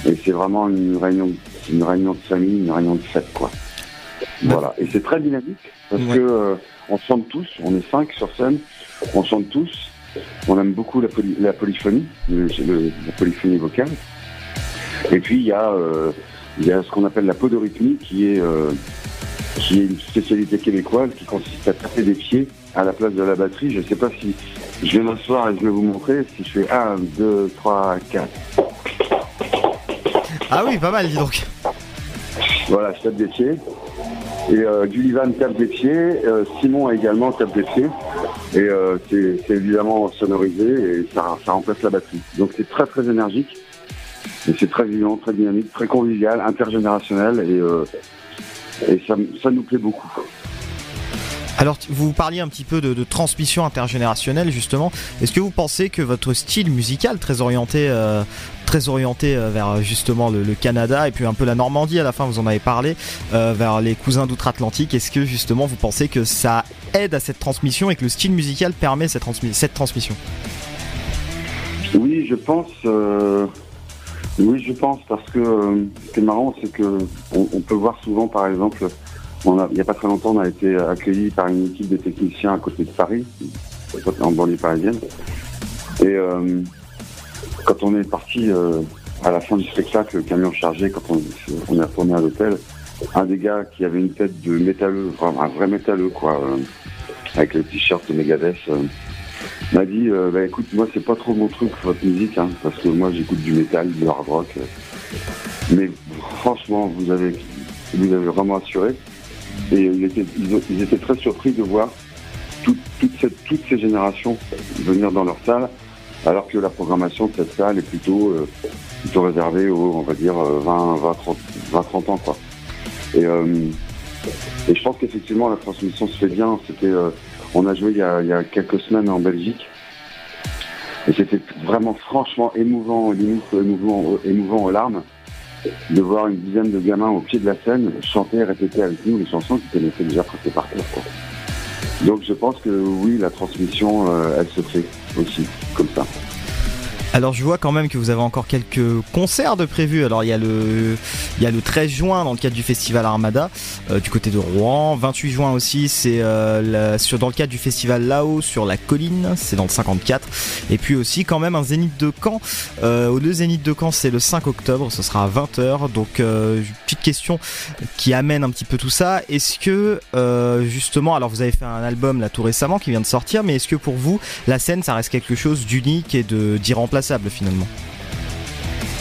Et c'est vraiment une réunion, une réunion de famille, une réunion de fête, quoi. Voilà. Et c'est très dynamique parce que euh, on chante tous, on est cinq sur scène, on chante tous. On aime beaucoup la, poly- la polyphonie, le- le- la polyphonie vocale. Et puis il y a, euh, il y a ce qu'on appelle la podorythmie, qui est euh, qui est une spécialité québécoise qui consiste à taper des pieds à la place de la batterie. Je ne sais pas si je vais m'asseoir et je vais vous montrer si je fais 1, 2, 3, 4. Ah oui, pas mal, dis donc. Voilà, je tape des pieds. Et euh, Gullivan tape des pieds, euh, Simon également tape des pieds. Et euh, c'est évidemment sonorisé et ça, ça remplace la batterie. Donc c'est très très énergique. Et c'est très vivant, très dynamique, très convivial, intergénérationnel et, euh, et ça, ça nous plaît beaucoup. Alors, vous parliez un petit peu de, de transmission intergénérationnelle, justement. Est-ce que vous pensez que votre style musical, très orienté, euh, très orienté euh, vers justement le, le Canada et puis un peu la Normandie à la fin, vous en avez parlé, euh, vers les cousins d'outre-Atlantique, est-ce que justement vous pensez que ça aide à cette transmission et que le style musical permet cette, transmi- cette transmission? Oui, je pense. Oui, je pense parce que euh, ce qui est marrant, c'est que on, peut voir souvent, par exemple, il n'y a pas très longtemps, on a été accueilli par une équipe de techniciens à côté de Paris, en banlieue parisienne. Et euh, quand on est parti euh, à la fin du spectacle, le camion chargé, quand on, est retourné à l'hôtel, un des gars qui avait une tête de métalleux, un vrai métalleux, quoi, avec le t-shirt de Megadeth. M'a dit euh, bah écoute moi c'est pas trop mon truc votre musique hein, parce que moi j'écoute du métal du hard rock. Mais franchement vous avez vous avez vraiment assuré. Et ils étaient, ils, étaient très surpris de voir toute, cette, toutes ces générations venir dans leur salle alors que la programmation de cette salle est plutôt euh, plutôt réservée aux on va dire euh, 20 20 30 20 30 ans quoi. Et euh, et je pense qu'effectivement la transmission se fait bien. C'était on a joué il y a, quelques semaines en Belgique. Et c'était vraiment franchement émouvant, limite émouvant, émouvant aux larmes, de voir une dizaine de gamins au pied de la scène chanter répéter avec nous les chansons qui connaissaient déjà presque par cœur. Donc je pense que oui, la transmission, euh, elle se fait aussi, comme ça. Alors je vois quand même que vous avez encore quelques concerts de prévus. Alors il y a le il y a le 13 juin dans le cadre du festival Armada euh, du côté de Rouen, 28 juin aussi c'est euh, dans le cadre du festival là-haut sur la colline, c'est dans le 54 et puis aussi quand même un zénith de Caen. Euh, le zénith de Caen c'est le 5 octobre, ce sera à 20h. Donc euh, petite question qui amène un petit peu tout ça. Est-ce que justement alors vous avez fait un album là tout récemment qui vient de sortir mais est-ce que pour vous la scène ça reste quelque chose d'unique et de d'irremplaçable? Finalement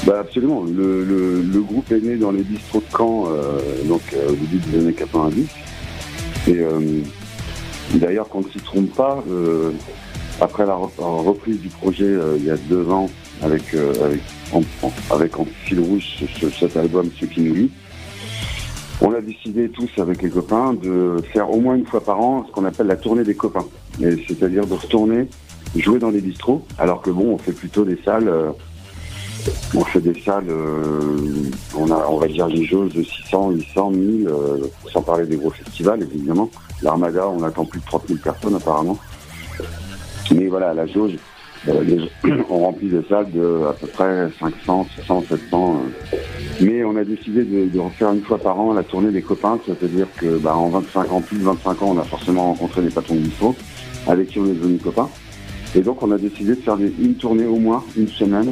Bah absolument. Le, groupe est né dans les bistrots de Caen, euh, donc euh, au début des années 90. Et euh, d'ailleurs, qu'on ne s'y trompe pas, euh, après la re- la reprise du projet euh, il y a deux ans, avec en, fil rouge ce- ce- cet album Ce qui nous lie, on a décidé tous avec les copains de faire au moins une fois par an ce qu'on appelle la tournée des copains. C'est-à-dire de retourner jouer dans des bistrots, alors que bon, on fait plutôt des salles. euh, on fait des salles, euh, on a, on va dire des jauges de 600, 800, 1000, euh, sans parler des gros festivals évidemment. L'Armada, on attend plus de 30 000 personnes apparemment. Mais voilà, la jauge, euh, les on remplit des salles de à peu près 500, 600, 700. euh. Mais on a décidé de, refaire une fois par an la tournée des copains, c'est-à-dire que bah, en 25 ans, plus de 25 ans, on a forcément rencontré des patrons de bistrot avec qui on est devenus copains. Et donc on a décidé de faire une tournée au moins, une semaine,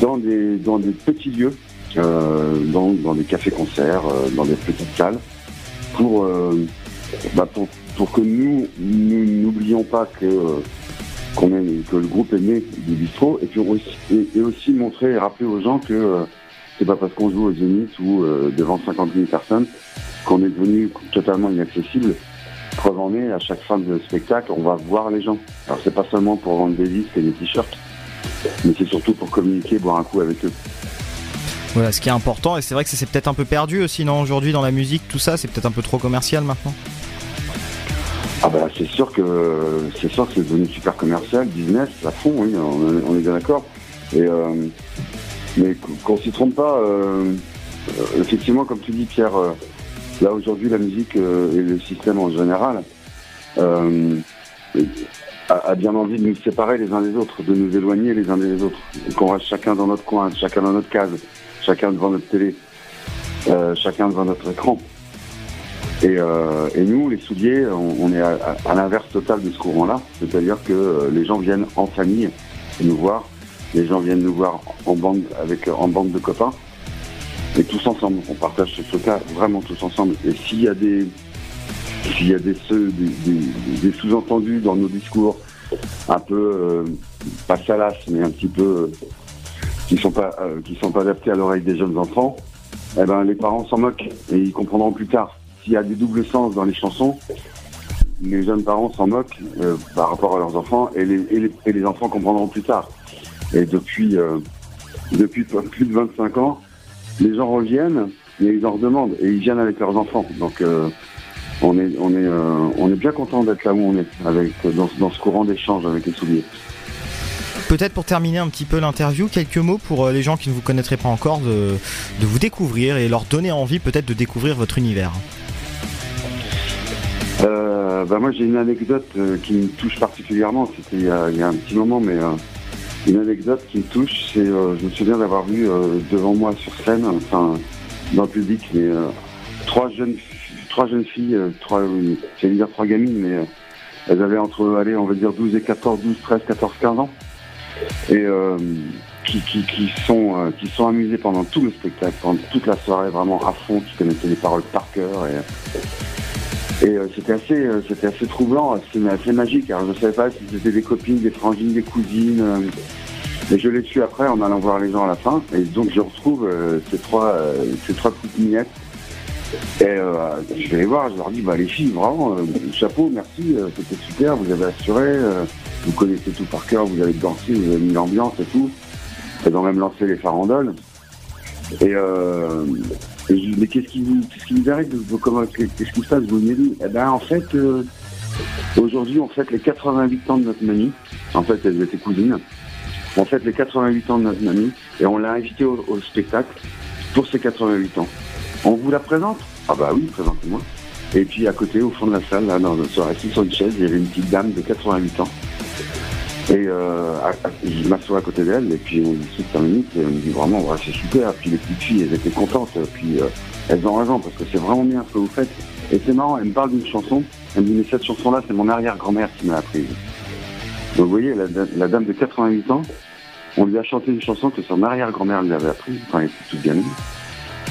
dans des, dans des petits lieux, euh, dans, dans des cafés-concerts, euh, dans des petites salles, pour, euh, bah, pour, que nous n'oublions pas que, est, que le groupe est né du bistrot, et, aussi, et, aussi montrer et rappeler aux gens que c'est pas parce qu'on joue au Zénith ou devant 50 000 personnes qu'on est devenu totalement inaccessible. Preuve en est, à chaque fin de spectacle, on va voir les gens. Alors c'est pas seulement pour vendre des disques et des t-shirts, mais c'est surtout pour communiquer, boire un coup avec eux. Voilà, ce qui est important, et c'est vrai que c'est peut-être un peu perdu aussi, non Aujourd'hui, dans la musique, tout ça, c'est peut-être un peu trop commercial maintenant. Ah bah c'est sûr que c'est sûr que c'est devenu super commercial, business à fond, oui, on, est- on est bien d'accord. Et euh, mais qu- qu'on s'y trompe pas, euh, euh, effectivement, comme tu dis Pierre, là aujourd'hui la musique euh, et le système en général euh, a, bien envie de nous séparer les uns des autres, de nous éloigner les uns des autres, qu'on reste chacun dans notre coin, chacun dans notre case, chacun devant notre télé, euh, chacun devant notre écran. Et, nous, les souliers, on, est à, à- l'inverse total de ce courant-là. C'est-à-dire que les gens viennent en famille nous voir, les gens viennent nous voir en bande avec en bande de copains, et tous ensemble. On partage ce truc-là vraiment tous ensemble. Et s'il y a des s'il y a des sous-entendus dans nos discours, un peu euh, pas salaces, mais un petit peu euh, qui sont pas euh, qui sont pas adaptés à l'oreille des jeunes enfants, eh ben les parents s'en moquent et ils comprendront plus tard. S'il y a des doubles sens dans les chansons, les jeunes parents s'en moquent euh, par rapport à leurs enfants et les, et les, et les enfants comprendront plus tard. Et depuis, euh, depuis plus de 25 ans, les gens reviennent et ils en redemandent et ils viennent avec leurs enfants. Donc euh, on est, on est, euh, on est bien content d'être là où on est, avec, dans, ce- dans ce courant d'échange avec les souliers. Peut-être pour terminer un petit peu l'interview, quelques mots pour euh, les gens qui ne vous connaîtraient pas encore de, de vous découvrir et leur donner envie peut-être de découvrir votre univers. Euh, bah moi j'ai une anecdote qui me touche particulièrement, c'était il y a, il y a un petit moment, mais euh, une anecdote qui me touche, c'est euh, je me souviens d'avoir vu euh, devant moi sur scène, enfin dans le public, mais euh, trois jeunes trois jeunes filles, euh, trois j'allais dire trois gamines, mais elles avaient entre allez on va dire 12 et 14, 12, 13, 14, 15 ans. Et qui, qui, qui sont qui sont amusés pendant tout le spectacle, pendant toute la soirée vraiment à fond, qui connaissaient les paroles par cœur et et euh, c'était assez, euh, c'était assez troublant, assez, assez magique. Alors je savais pas si c'était des copines, des frangines, des cousines. euh, mais je l'ai su après en allant voir les gens à la fin. Et donc je retrouve ces trois, euh, ces trois petites. Et je vais les voir, je leur dis, bah les filles, vraiment, chapeau, merci, c'était super, vous avez assuré, vous connaissez tout par cœur, vous avez dansé, vous avez mis l'ambiance et tout. Elles ont même lancé les farandoles. Et, et je dis, mais qu'est-ce qui vous, arrive Qu'est-ce qui se passe Vous venez Eh ben, en fait, euh, aujourd'hui, on fête les 88 ans de notre mamie. En fait, elles étaient cousines. On fête les 88 ans de notre mamie et on l'a invitée au, spectacle pour ses 88 ans. On vous la présente? Ah bah oui, présentez-moi. Et puis à côté, au fond de la salle, là, dans, sur, assis sur une chaise, il y avait une petite dame de 88 ans. Et euh, je m'assois à côté d'elle et puis on discute 5 minutes et on me dit vraiment ouais, c'est super. Puis les petites filles elles étaient contentes. Puis euh, elles ont raison parce que c'est vraiment bien ce que vous faites. Et c'est marrant, elle me parle d'une chanson. Elle me dit mais cette chanson-là c'est mon arrière-grand-mère qui m'a apprise. Donc vous voyez, la, la dame de 88 ans, on lui a chanté une chanson que son arrière-grand-mère lui avait apprise quand elle était toute gamine.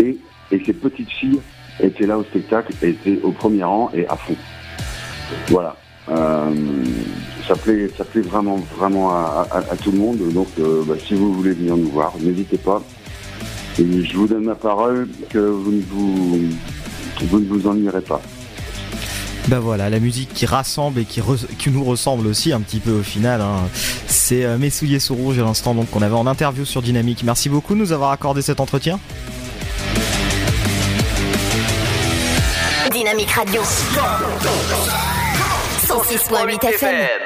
Et, et ses petites filles étaient là au spectacle, étaient au premier rang et à fond. Voilà. Euh, ça plaît, ça plaît vraiment, vraiment à, à- à tout le monde. Donc, euh, bah, si vous voulez venir nous voir, n'hésitez pas. Et je vous donne ma parole que vous ne vous, vous ne vous ennuierez pas. Ben voilà, la musique qui rassemble et qui, re- qui nous ressemble aussi un petit peu au final. hein. C'est euh, Mes souliers sous rouge à l'instant donc qu'on avait en interview sur Dynamique. Merci beaucoup de nous avoir accordé cet entretien. Dynamique Radio. 106.8 FM.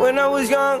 When I was young,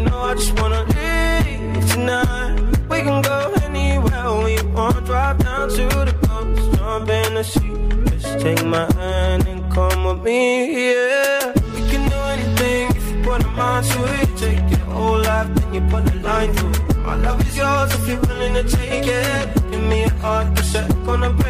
You know I just wanna leave tonight. We can go anywhere we want. Drive down to the coast, jump in the sea. Just take my hand and come with me, yeah. We can do anything if you put a mind to it. Take your whole life, then you put a line through it. My love is yours if you're willing to take it. Give me a heart, cause I'm gonna break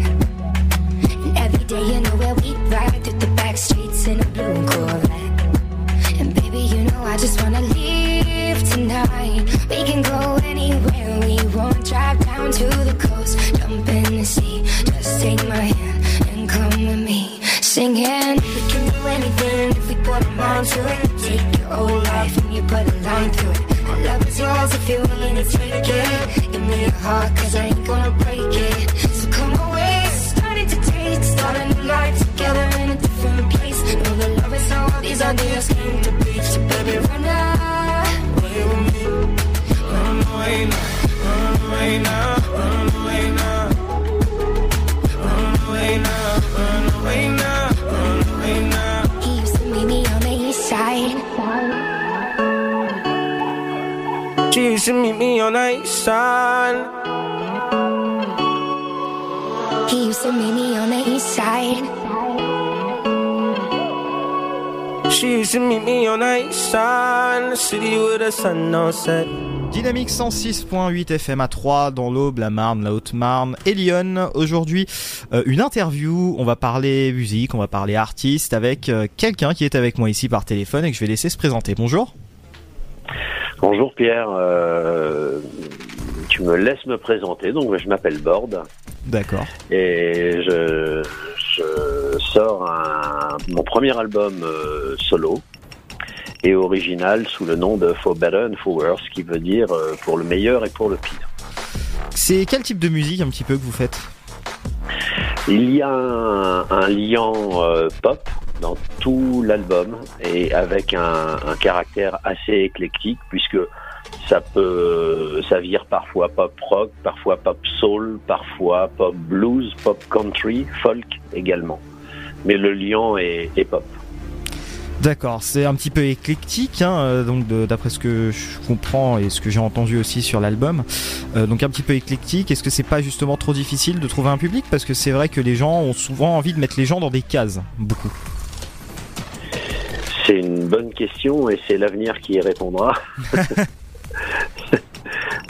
And you know where we ride through the back streets in a blue Corvette. And baby, you know I just wanna leave tonight. We can go anywhere we want. Drive down to the coast, jump in the sea. Just take my hand and come with me. Singing, we can do anything if we put a mind to it. Take your whole life and you put a line through it. Love is yours if you're willing to take it. Give me your heart, cause I ain't gonna break it. These ideas came to be. So baby, run away with me. Run away now, run away now, run away now. Run away now, run away now, run away now. He used to meet me on the east side. She used to meet me on the east side. He used to meet me on the east side. She used to meet me on the east side in the city with the sun on set. Dynamique 106.8 FM à 3 dans l'Aube, la Marne, la Haute-Marne et Lyon. Aujourd'hui, euh, une interview. On va parler musique, on va parler artiste avec euh, quelqu'un qui est avec moi ici par téléphone et que je vais laisser se présenter. Bonjour. Bonjour Pierre, euh, tu me laisses me présenter, donc je m'appelle Borde D'accord. et je, je sors un- mon premier album euh, solo et original sous le nom de For Better and For Worse, qui veut dire euh, pour le meilleur et pour le pire. C'est quel type de musique un petit peu que vous faites? Il y a un, un lien euh, pop dans tout l'album et avec un, un caractère assez éclectique puisque ça peut, ça vire parfois pop rock, parfois pop soul, parfois pop blues, pop country, folk également. Mais le lien est, est pop. D'accord, c'est un petit peu éclectique, hein, euh, donc d'après ce que je comprends et ce que j'ai entendu aussi sur l'album. Euh, donc un petit peu éclectique. Est-ce que c'est pas justement trop difficile de trouver un public? Parce que c'est vrai que les gens ont souvent envie de mettre les gens dans des cases, beaucoup. C'est une bonne question et c'est l'avenir qui y répondra.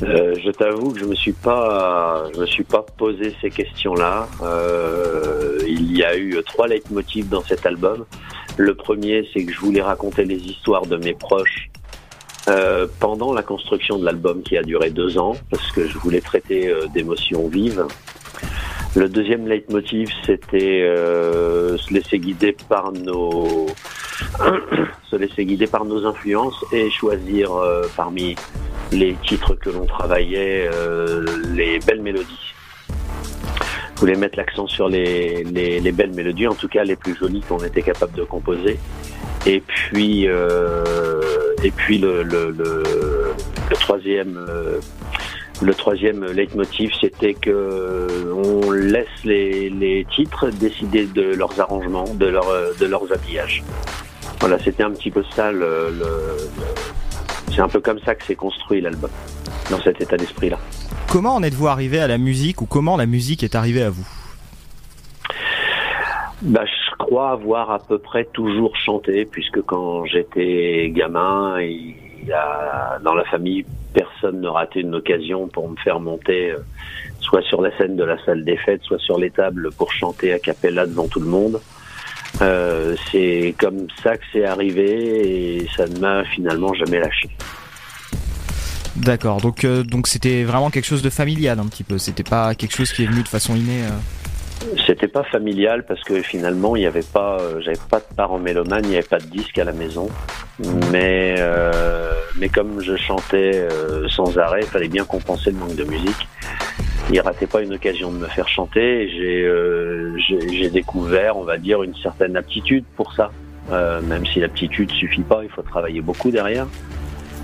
Euh, je t'avoue que je me suis pas, je me suis pas posé ces questions-là. Euh, il y a eu trois leitmotivs dans cet album. Le premier, c'est que je voulais raconter les histoires de mes proches euh, pendant la construction de l'album qui a duré deux ans, parce que je voulais traiter euh, d'émotions vives. Le deuxième leitmotiv, c'était euh, se laisser guider par nos se laisser guider par nos influences et choisir euh, parmi les titres que l'on travaillait euh, les belles mélodies. Je voulais mettre l'accent sur les, les, les belles mélodies, en tout cas les plus jolies qu'on était capable de composer. Et puis, euh, et puis le, le, le, le troisième, euh, le troisième leitmotiv, c'était que on laisse les, les titres décider de leurs arrangements, de, leur, de leurs habillages. Voilà, c'était un petit peu ça. Le, le- le- c'est un peu comme ça que s'est construit l'album, dans cet état d'esprit-là. Comment en êtes-vous arrivé à la musique ou comment la musique est arrivée à vous? Bah, je crois avoir à peu près toujours chanté, puisque quand j'étais gamin, il dans la famille, personne ne ratait une occasion pour me faire monter, euh, soit sur la scène de la salle des fêtes, soit sur les tables pour chanter a cappella devant tout le monde. Euh, c'est comme ça que c'est arrivé et ça ne m'a finalement jamais lâché. D'accord, donc euh, donc c'était vraiment quelque chose de familial un petit peu. C'était pas quelque chose qui est venu de façon innée. C'était pas familial parce que finalement il n'y avait pas, euh, j'avais pas de parents mélomanes, il n'y avait pas de disque à la maison. Mais euh, mais comme je chantais euh, sans arrêt, il fallait bien compenser le manque de musique. Il ratait pas une occasion de me faire chanter. J'ai j'ai découvert, on va dire, une certaine aptitude pour ça. Même si l'aptitude suffit pas, il faut travailler beaucoup derrière.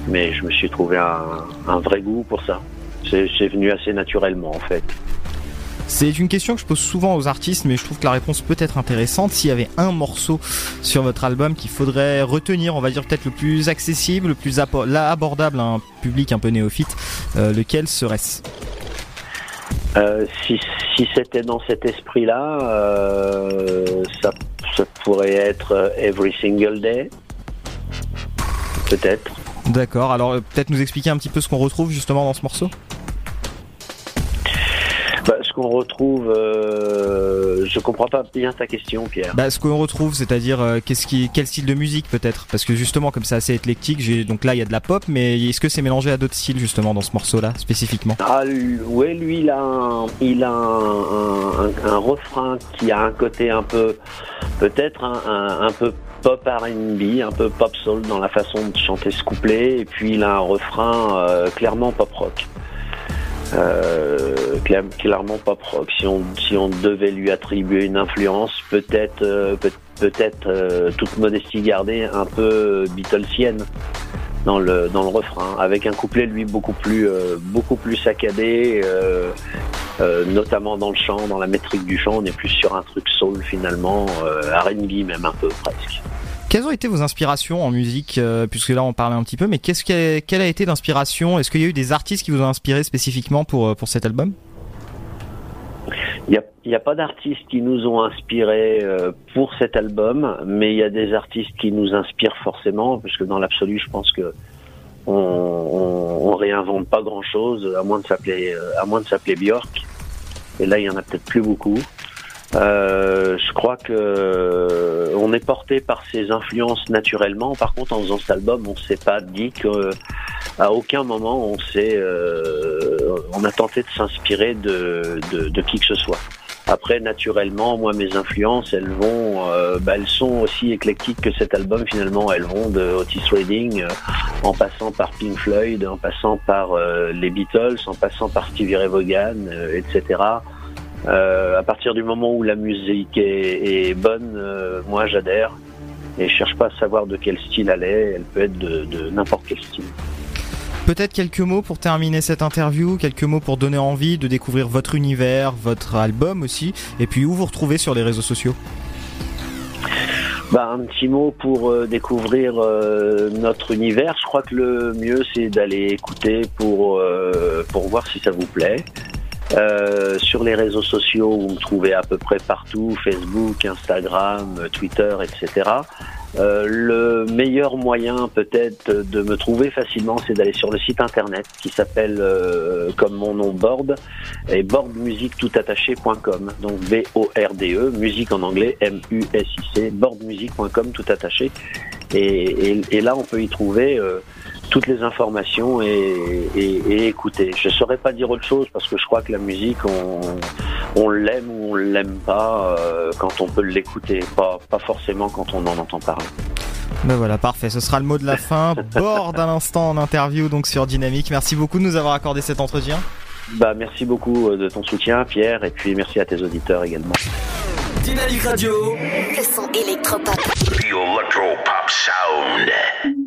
Mais je me suis trouvé un, un vrai goût pour ça. C'est venu assez naturellement en fait. C'est une question que je pose souvent aux artistes, mais je trouve que la réponse peut être intéressante. S'il y avait un morceau sur votre album qu'il faudrait retenir, on va dire peut-être le plus accessible, le plus abordable à un public un peu néophyte, euh, lequel serait-ce? Euh, si si c'était dans cet esprit-là, euh, ça, ça pourrait être Every Single Day. Peut-être. D'accord, alors peut-être nous expliquer un petit peu ce qu'on retrouve justement dans ce morceau? ce qu'on retrouve, euh, je comprends pas bien ta question, Pierre. Bah, ce qu'on retrouve, c'est-à-dire euh, qu'est-ce qui, quel style de musique peut-être? Parce que justement, comme c'est assez éclectique, j'ai donc là il y a de la pop, mais est-ce que c'est mélangé à d'autres styles justement dans ce morceau-là spécifiquement? Ah, lui- ouais, lui, il a, un, il a un, un- un refrain qui a un côté un peu, peut-être un peu pop R&B, un peu pop soul dans la façon de chanter ce couplet, et puis il a un refrain euh, clairement pop rock. Euh, cla- clairement pop rock. Si on, si on devait lui attribuer une influence, peut-être, euh, peut- peut-être euh, toute modestie gardée, un peu Beatlesienne dans le dans le refrain, avec un couplet lui beaucoup plus euh, beaucoup plus saccadé, euh, euh, notamment dans le chant, dans la métrique du chant, on est plus sur un truc soul finalement, euh, R&B même un peu presque. Quelles ont été vos inspirations en musique euh, Puisque là on parlait un petit peu, mais qu'est-ce quelle a été l'inspiration Est-ce qu'il y a eu des artistes qui vous ont inspiré spécifiquement pour, euh, pour cet album? Il n'y a, pas d'artistes qui nous ont inspirés euh, pour cet album, mais il y a des artistes qui nous inspirent forcément, parce que dans l'absolu, je pense que on, on, réinvente pas grand-chose, à moins de s'appeler à Björk. Et là, il y en a peut-être plus beaucoup. Euh, je crois que euh, on est porté par ces influences naturellement. Par contre, en faisant cet album, on s'est pas dit que à aucun moment on s'est, euh, on a tenté de s'inspirer de, de, de qui que ce soit. Après, naturellement, moi, mes influences, elles vont, euh, bah, elles sont aussi éclectiques que cet album. Finalement, elles vont de Otis Redding, euh, en passant par Pink Floyd, en passant par euh, les Beatles, en passant par Stevie Ray Vaughan, euh, etc. Euh, à partir du moment où la musique est, est bonne, euh, moi, j'adhère et je cherche pas à savoir de quel style elle est. Elle peut être de, de n'importe quel style. Peut-être quelques mots pour terminer cette interview, quelques mots pour donner envie de découvrir votre univers, votre album aussi, et puis où vous retrouvez sur les réseaux sociaux. Bah, un petit mot pour euh, découvrir euh, notre univers. Je crois que le mieux c'est d'aller écouter pour euh, pour voir si ça vous plaît. Euh, sur les réseaux sociaux, vous me trouvez à peu près partout Facebook, Instagram, Twitter, etc. Euh, le meilleur moyen peut-être de me trouver facilement, c'est d'aller sur le site internet qui s'appelle euh, comme mon nom Board et boardmusiquetoutattaché.com. Donc B-O-R-D-E, musique en anglais, M-U-S-I-C, boardmusique.com tout attaché. Et, et, et là, on peut y trouver euh, toutes les informations et, et, et écouter. Je saurais pas dire autre chose parce que je crois que la musique, on, on l'aime ou on l'aime pas euh, quand on peut l'écouter, pas, pas forcément quand on en entend parler. Ben voilà, parfait, ce sera le mot de la fin. Bord à l'instant en interview donc sur Dynamique. Merci beaucoup de nous avoir accordé cet entretien. Bah, merci beaucoup de ton soutien, Pierre, et puis merci à tes auditeurs également. Dynamique Radio. Le son électropop. The Electropop Sound.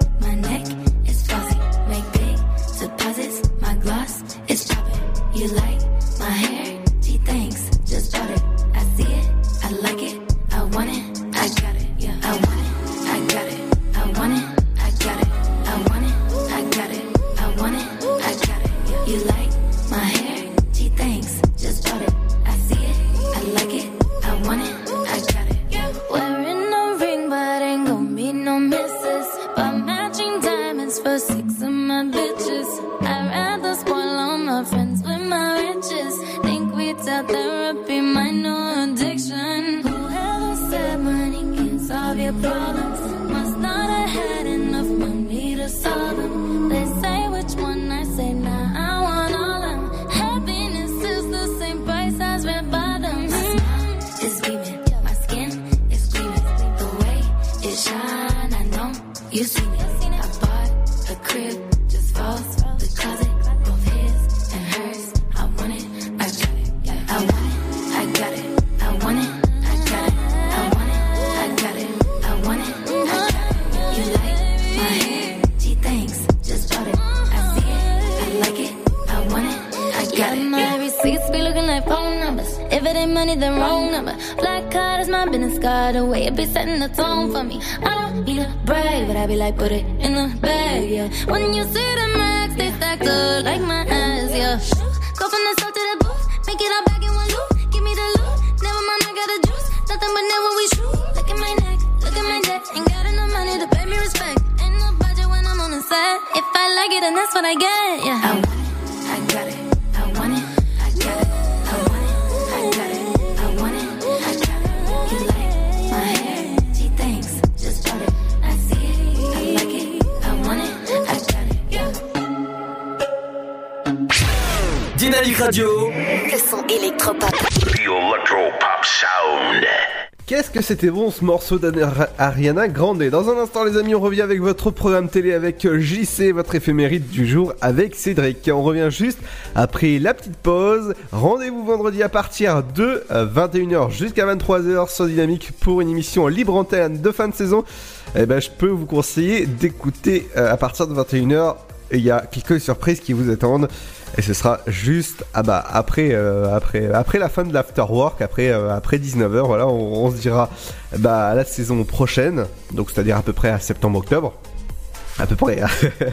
You like my hair? Gee, thanks. Just bought it. Money, then wrong number. Black card is my business card. The way it be setting the tone for me. I don't need a brag, but I be like, put it in the bag, yeah. When you see the max, they stacked up like my ass, yeah. Go from the south to the booth, make it all back in one loop. Give me the loot, never mind, I got the juice. Nothing but never we shoot. Look at my neck, look at my neck. Ain't got enough money to pay me respect. Ain't no budget when I'm on the set. If I like it, then that's what I get, yeah. I want it, I got it. Dynamique Radio. Le son électropop. Electropop Sound. Qu'est-ce que c'était bon ce morceau d'Ariana Grande? Dans un instant les amis on revient avec votre programme télé avec JC, votre éphémérite du jour avec Cédric. On revient juste après la petite pause. Rendez-vous vendredi à partir de 21h jusqu'à 23h sur Dynamique pour une émission libre antenne de fin de saison. Eh ben, je peux vous conseiller d'écouter euh, à partir de 21h. Il y a quelques surprises qui vous attendent. Et ce sera juste ah bah, après, euh, après, après la fin de l'afterwork, après, euh, après 19h, voilà, on, on se dira bah, à la saison prochaine, donc c'est-à-dire à peu près à septembre-octobre. À peu près.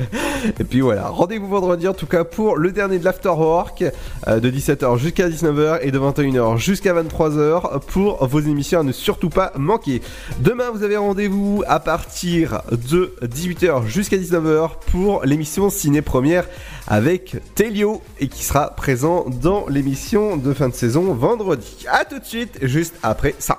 Et puis voilà, rendez-vous vendredi en tout cas pour le dernier de l'Afterwork euh, de 17h jusqu'à 19h et de 21h jusqu'à 23h pour vos émissions à ne surtout pas manquer. Demain vous avez rendez-vous à partir de 18h jusqu'à 19h pour l'émission Ciné Première avec Telio et qui sera présent dans l'émission de fin de saison vendredi. A tout de suite, juste après ça.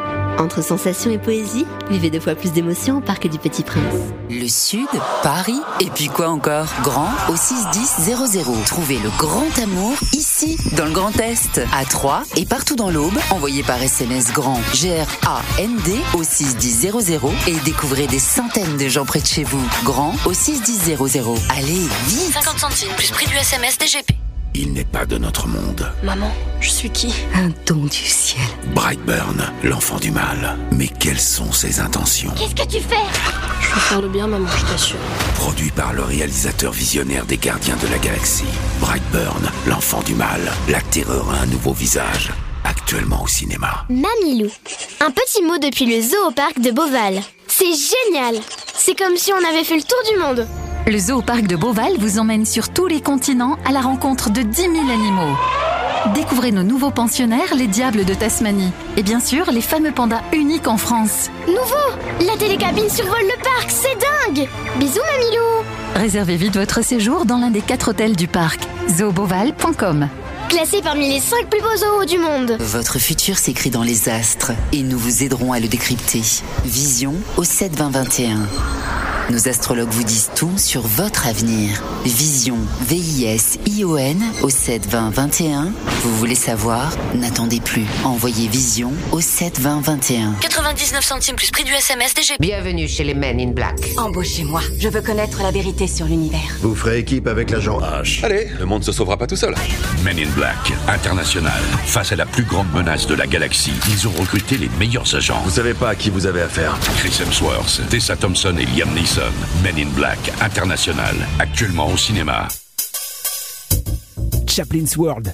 Entre sensations et poésie, vivez deux fois plus d'émotions au Parc du Petit Prince. Le Sud, Paris, et puis quoi encore? Grand au 61000. Trouvez le grand amour ici, dans le Grand Est, à Troyes et partout dans l'Aube. Envoyez par SMS grand G-R-A-N-D au 61000 et découvrez des centaines de gens près de chez vous. Grand au 61000. Allez, vite 50 centimes plus prix du SMS DGP. Il n'est pas de notre monde. Maman, je suis qui? Un don du ciel. Brightburn, l'enfant du mal. Mais quelles sont ses intentions? Qu'est-ce que tu fais? Je veux faire le bien, maman, je t'assure. Produit par le réalisateur visionnaire des Gardiens de la Galaxie. Brightburn, l'enfant du mal. La terreur a un nouveau visage. Actuellement au cinéma. Mamilou. Un petit mot depuis le zoo au parc de Beauval. C'est génial C'est comme si on avait fait le tour du monde. Le zoo au parc de Beauval vous emmène sur tous les continents à la rencontre de 10 000 animaux. Découvrez nos nouveaux pensionnaires, les diables de Tasmanie. Et bien sûr, les fameux pandas uniques en France. Nouveau La télécabine survole le parc, c'est dingue Bisous Mamilou Réservez vite votre séjour dans l'un des quatre hôtels du parc. zooboval.com Classé parmi les 5 plus beaux zoos du monde. Votre futur s'écrit dans les astres et nous vous aiderons à le décrypter. Vision au 72021. Nos astrologues vous disent tout sur votre avenir. Vision, V-I-S-I-O-N au 7 20 21. Vous voulez savoir? N'attendez plus. Envoyez Vision au 7 20 21. 99 centimes plus prix du SMS DGP. Bienvenue chez les Men in Black. Embauchez-moi. Je veux connaître la vérité sur l'univers. Vous ferez équipe avec l'agent H. Allez, le monde se sauvera pas tout seul. Men in Black, international. Face à la plus grande menace de la galaxie, ils ont recruté les meilleurs agents. Vous savez pas à qui vous avez affaire. Chris Hemsworth, Tessa Thompson et Liam Neeson. Men in Black, international. Actuellement au cinéma. Chaplin's World.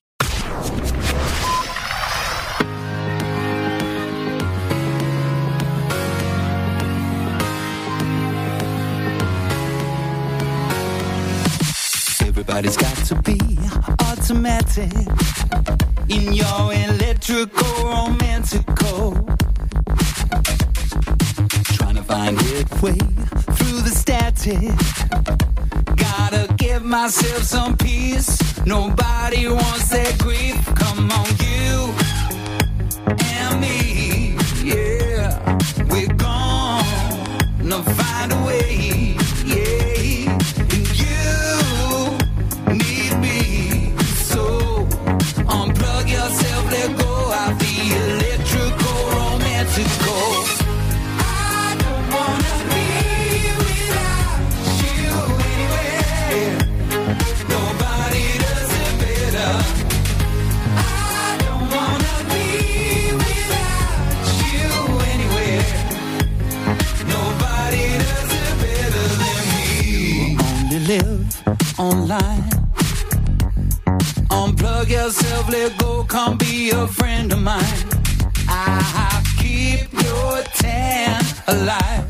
Everybody's got to be automatic in your electrical romantical. Trying to find its way through the static. Gotta give myself some peace. Nobody wants that grief. Come on, you and me. Yeah, we're gonna find a way. Online. Unplug yourself, let go, come be a friend of mine. I keep your tan alive.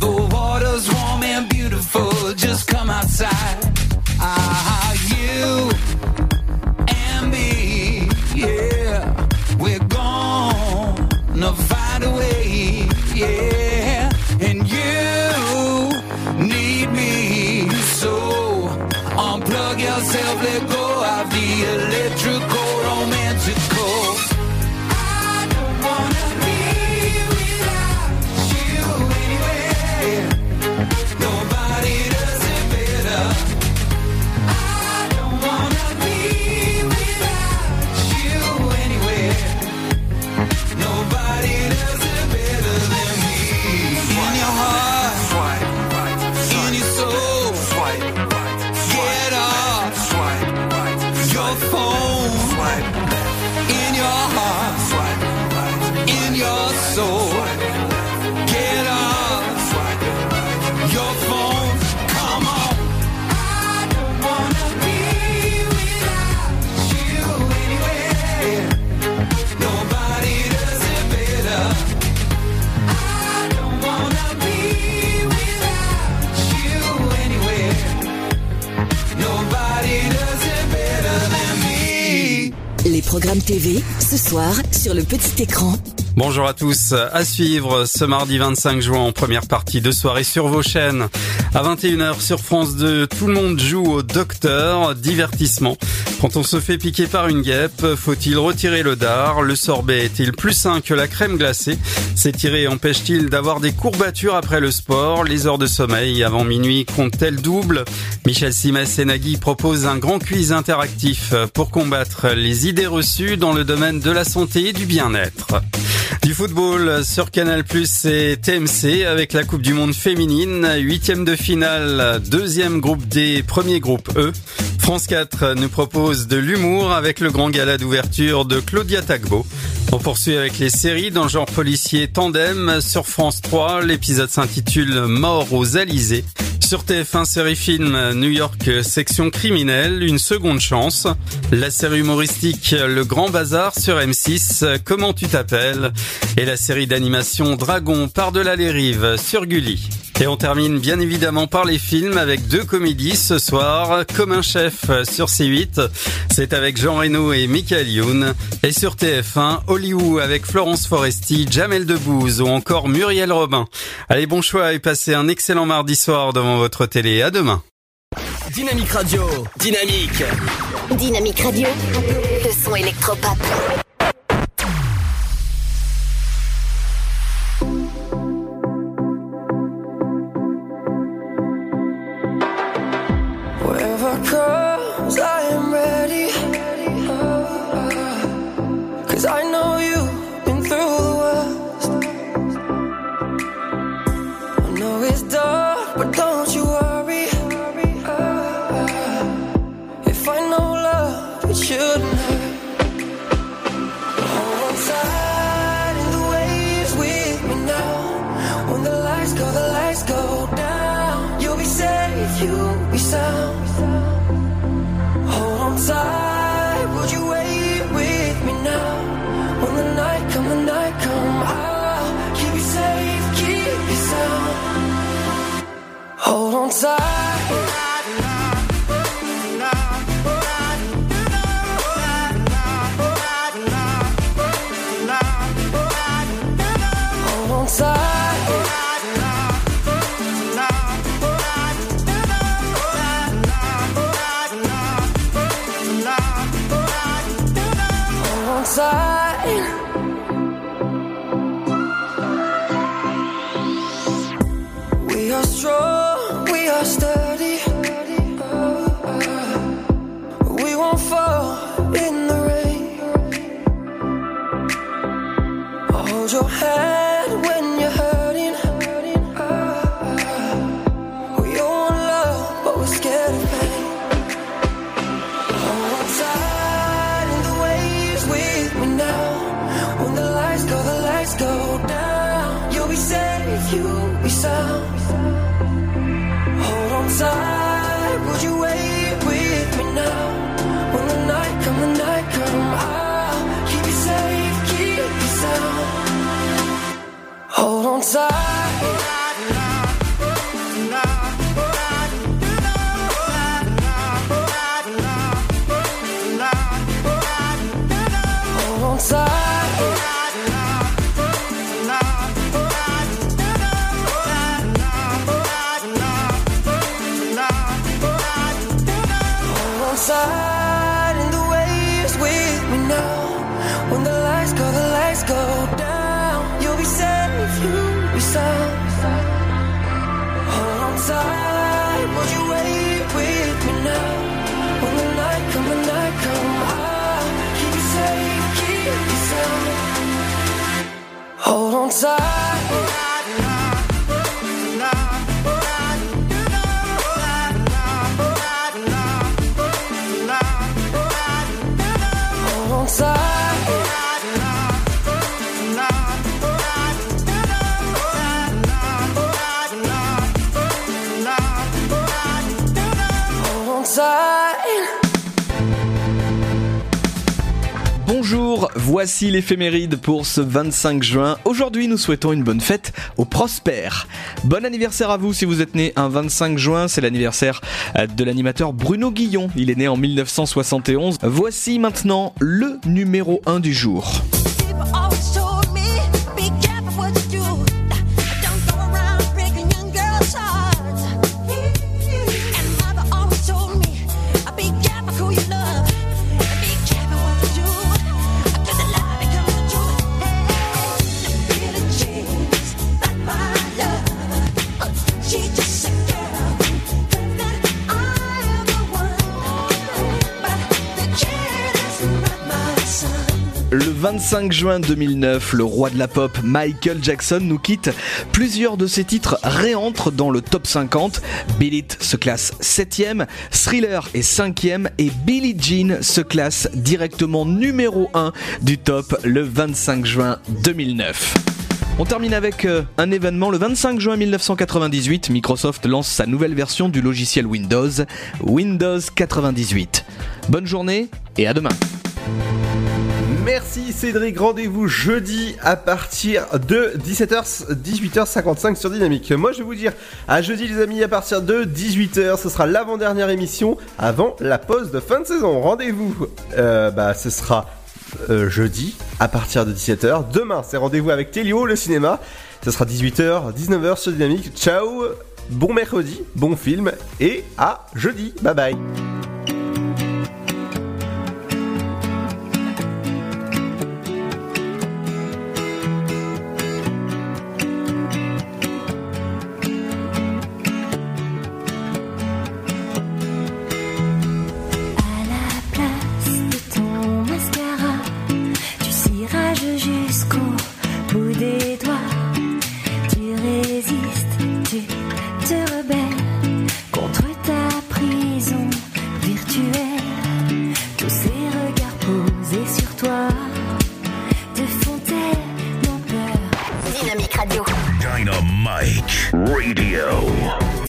The water's warm and beautiful, just come outside. Ah, you and me, yeah, we're gonna find a way, yeah, TV, ce soir, sur le petit écran. Bonjour à tous, à suivre ce mardi 25 juin en première partie de soirée sur vos chaînes. À 21h sur France 2, tout le monde joue au docteur, divertissement. Quand on se fait piquer par une guêpe, faut-il retirer le dard? Le sorbet est-il plus sain que la crème glacée? S'étirer empêche-t-il d'avoir des courbatures après le sport? Les heures de sommeil avant minuit comptent-elles double? Michel Simès et Nagui proposent un grand quiz interactif pour combattre les idées reçues dans le domaine de la santé et du bien-être. Du football sur Canal et TMC avec la Coupe du Monde féminine, huitième de finale, deuxième groupe D, premier groupe E. France 4 nous propose de l'humour avec le grand gala d'ouverture de Claudia Tagbo. On poursuit avec les séries dans le genre policier Tandem sur France 3. L'épisode s'intitule Mort aux Alizés. Sur TF1 série film New York section criminelle, une seconde chance. La série humoristique Le Grand Bazar sur M6, Comment tu t'appelles? Et la série d'animation Dragon par-delà les rives sur Gulli. Et on termine bien évidemment par les films avec deux comédies ce soir. Comme un chef sur C8, c'est avec Jean Reno et Michael Youn. Et sur TF1, Hollywood avec Florence Foresti, Jamel Debbouze ou encore Muriel Robin. Allez, bon choix et passez un excellent mardi soir devant votre télé. À demain. Dynamique Radio. Dynamique. Dynamique Radio. Le son électropop. Wherever comes, I the waves with me now. When the lights go, the lights go down. You'll be safe, you'll be sound. Hold on tight, would you wait with me now? When the night the night I'll keep you safe, keep you sound. Hold on tight. Bonjour, voici l'éphéméride pour ce 25 juin. Aujourd'hui, nous souhaitons une bonne fête aux prospères. Bon anniversaire à vous si vous êtes né un 25 juin, c'est l'anniversaire euh, de l'animateur Bruno Guillon. Il est né en 1971. Voici maintenant le numéro 1 du jour. Le 25 juin 2009, le roi de la pop Michael Jackson nous quitte. Plusieurs de ses titres réentrent dans le top 50. Bill It se classe 7ème, Thriller est 5ème et Billie Jean se classe directement numéro 1 du top le 25 juin 2009. On termine avec euh, un événement. Le 25 juin 1998, Microsoft lance sa nouvelle version du logiciel Windows, Windows 98. Bonne journée et à demain. Merci Cédric, rendez-vous jeudi à partir de 17h, 18h55 sur Dynamique. Moi je vais vous dire à jeudi les amis à partir de 18h, ce sera l'avant-dernière émission avant la pause de fin de saison. Rendez-vous, euh, bah ce sera euh, jeudi à partir de 17h. Demain c'est rendez-vous avec Télio, le cinéma. Ce sera 18h, 19h sur Dynamique. Ciao, bon mercredi, bon film et à jeudi. Bye bye.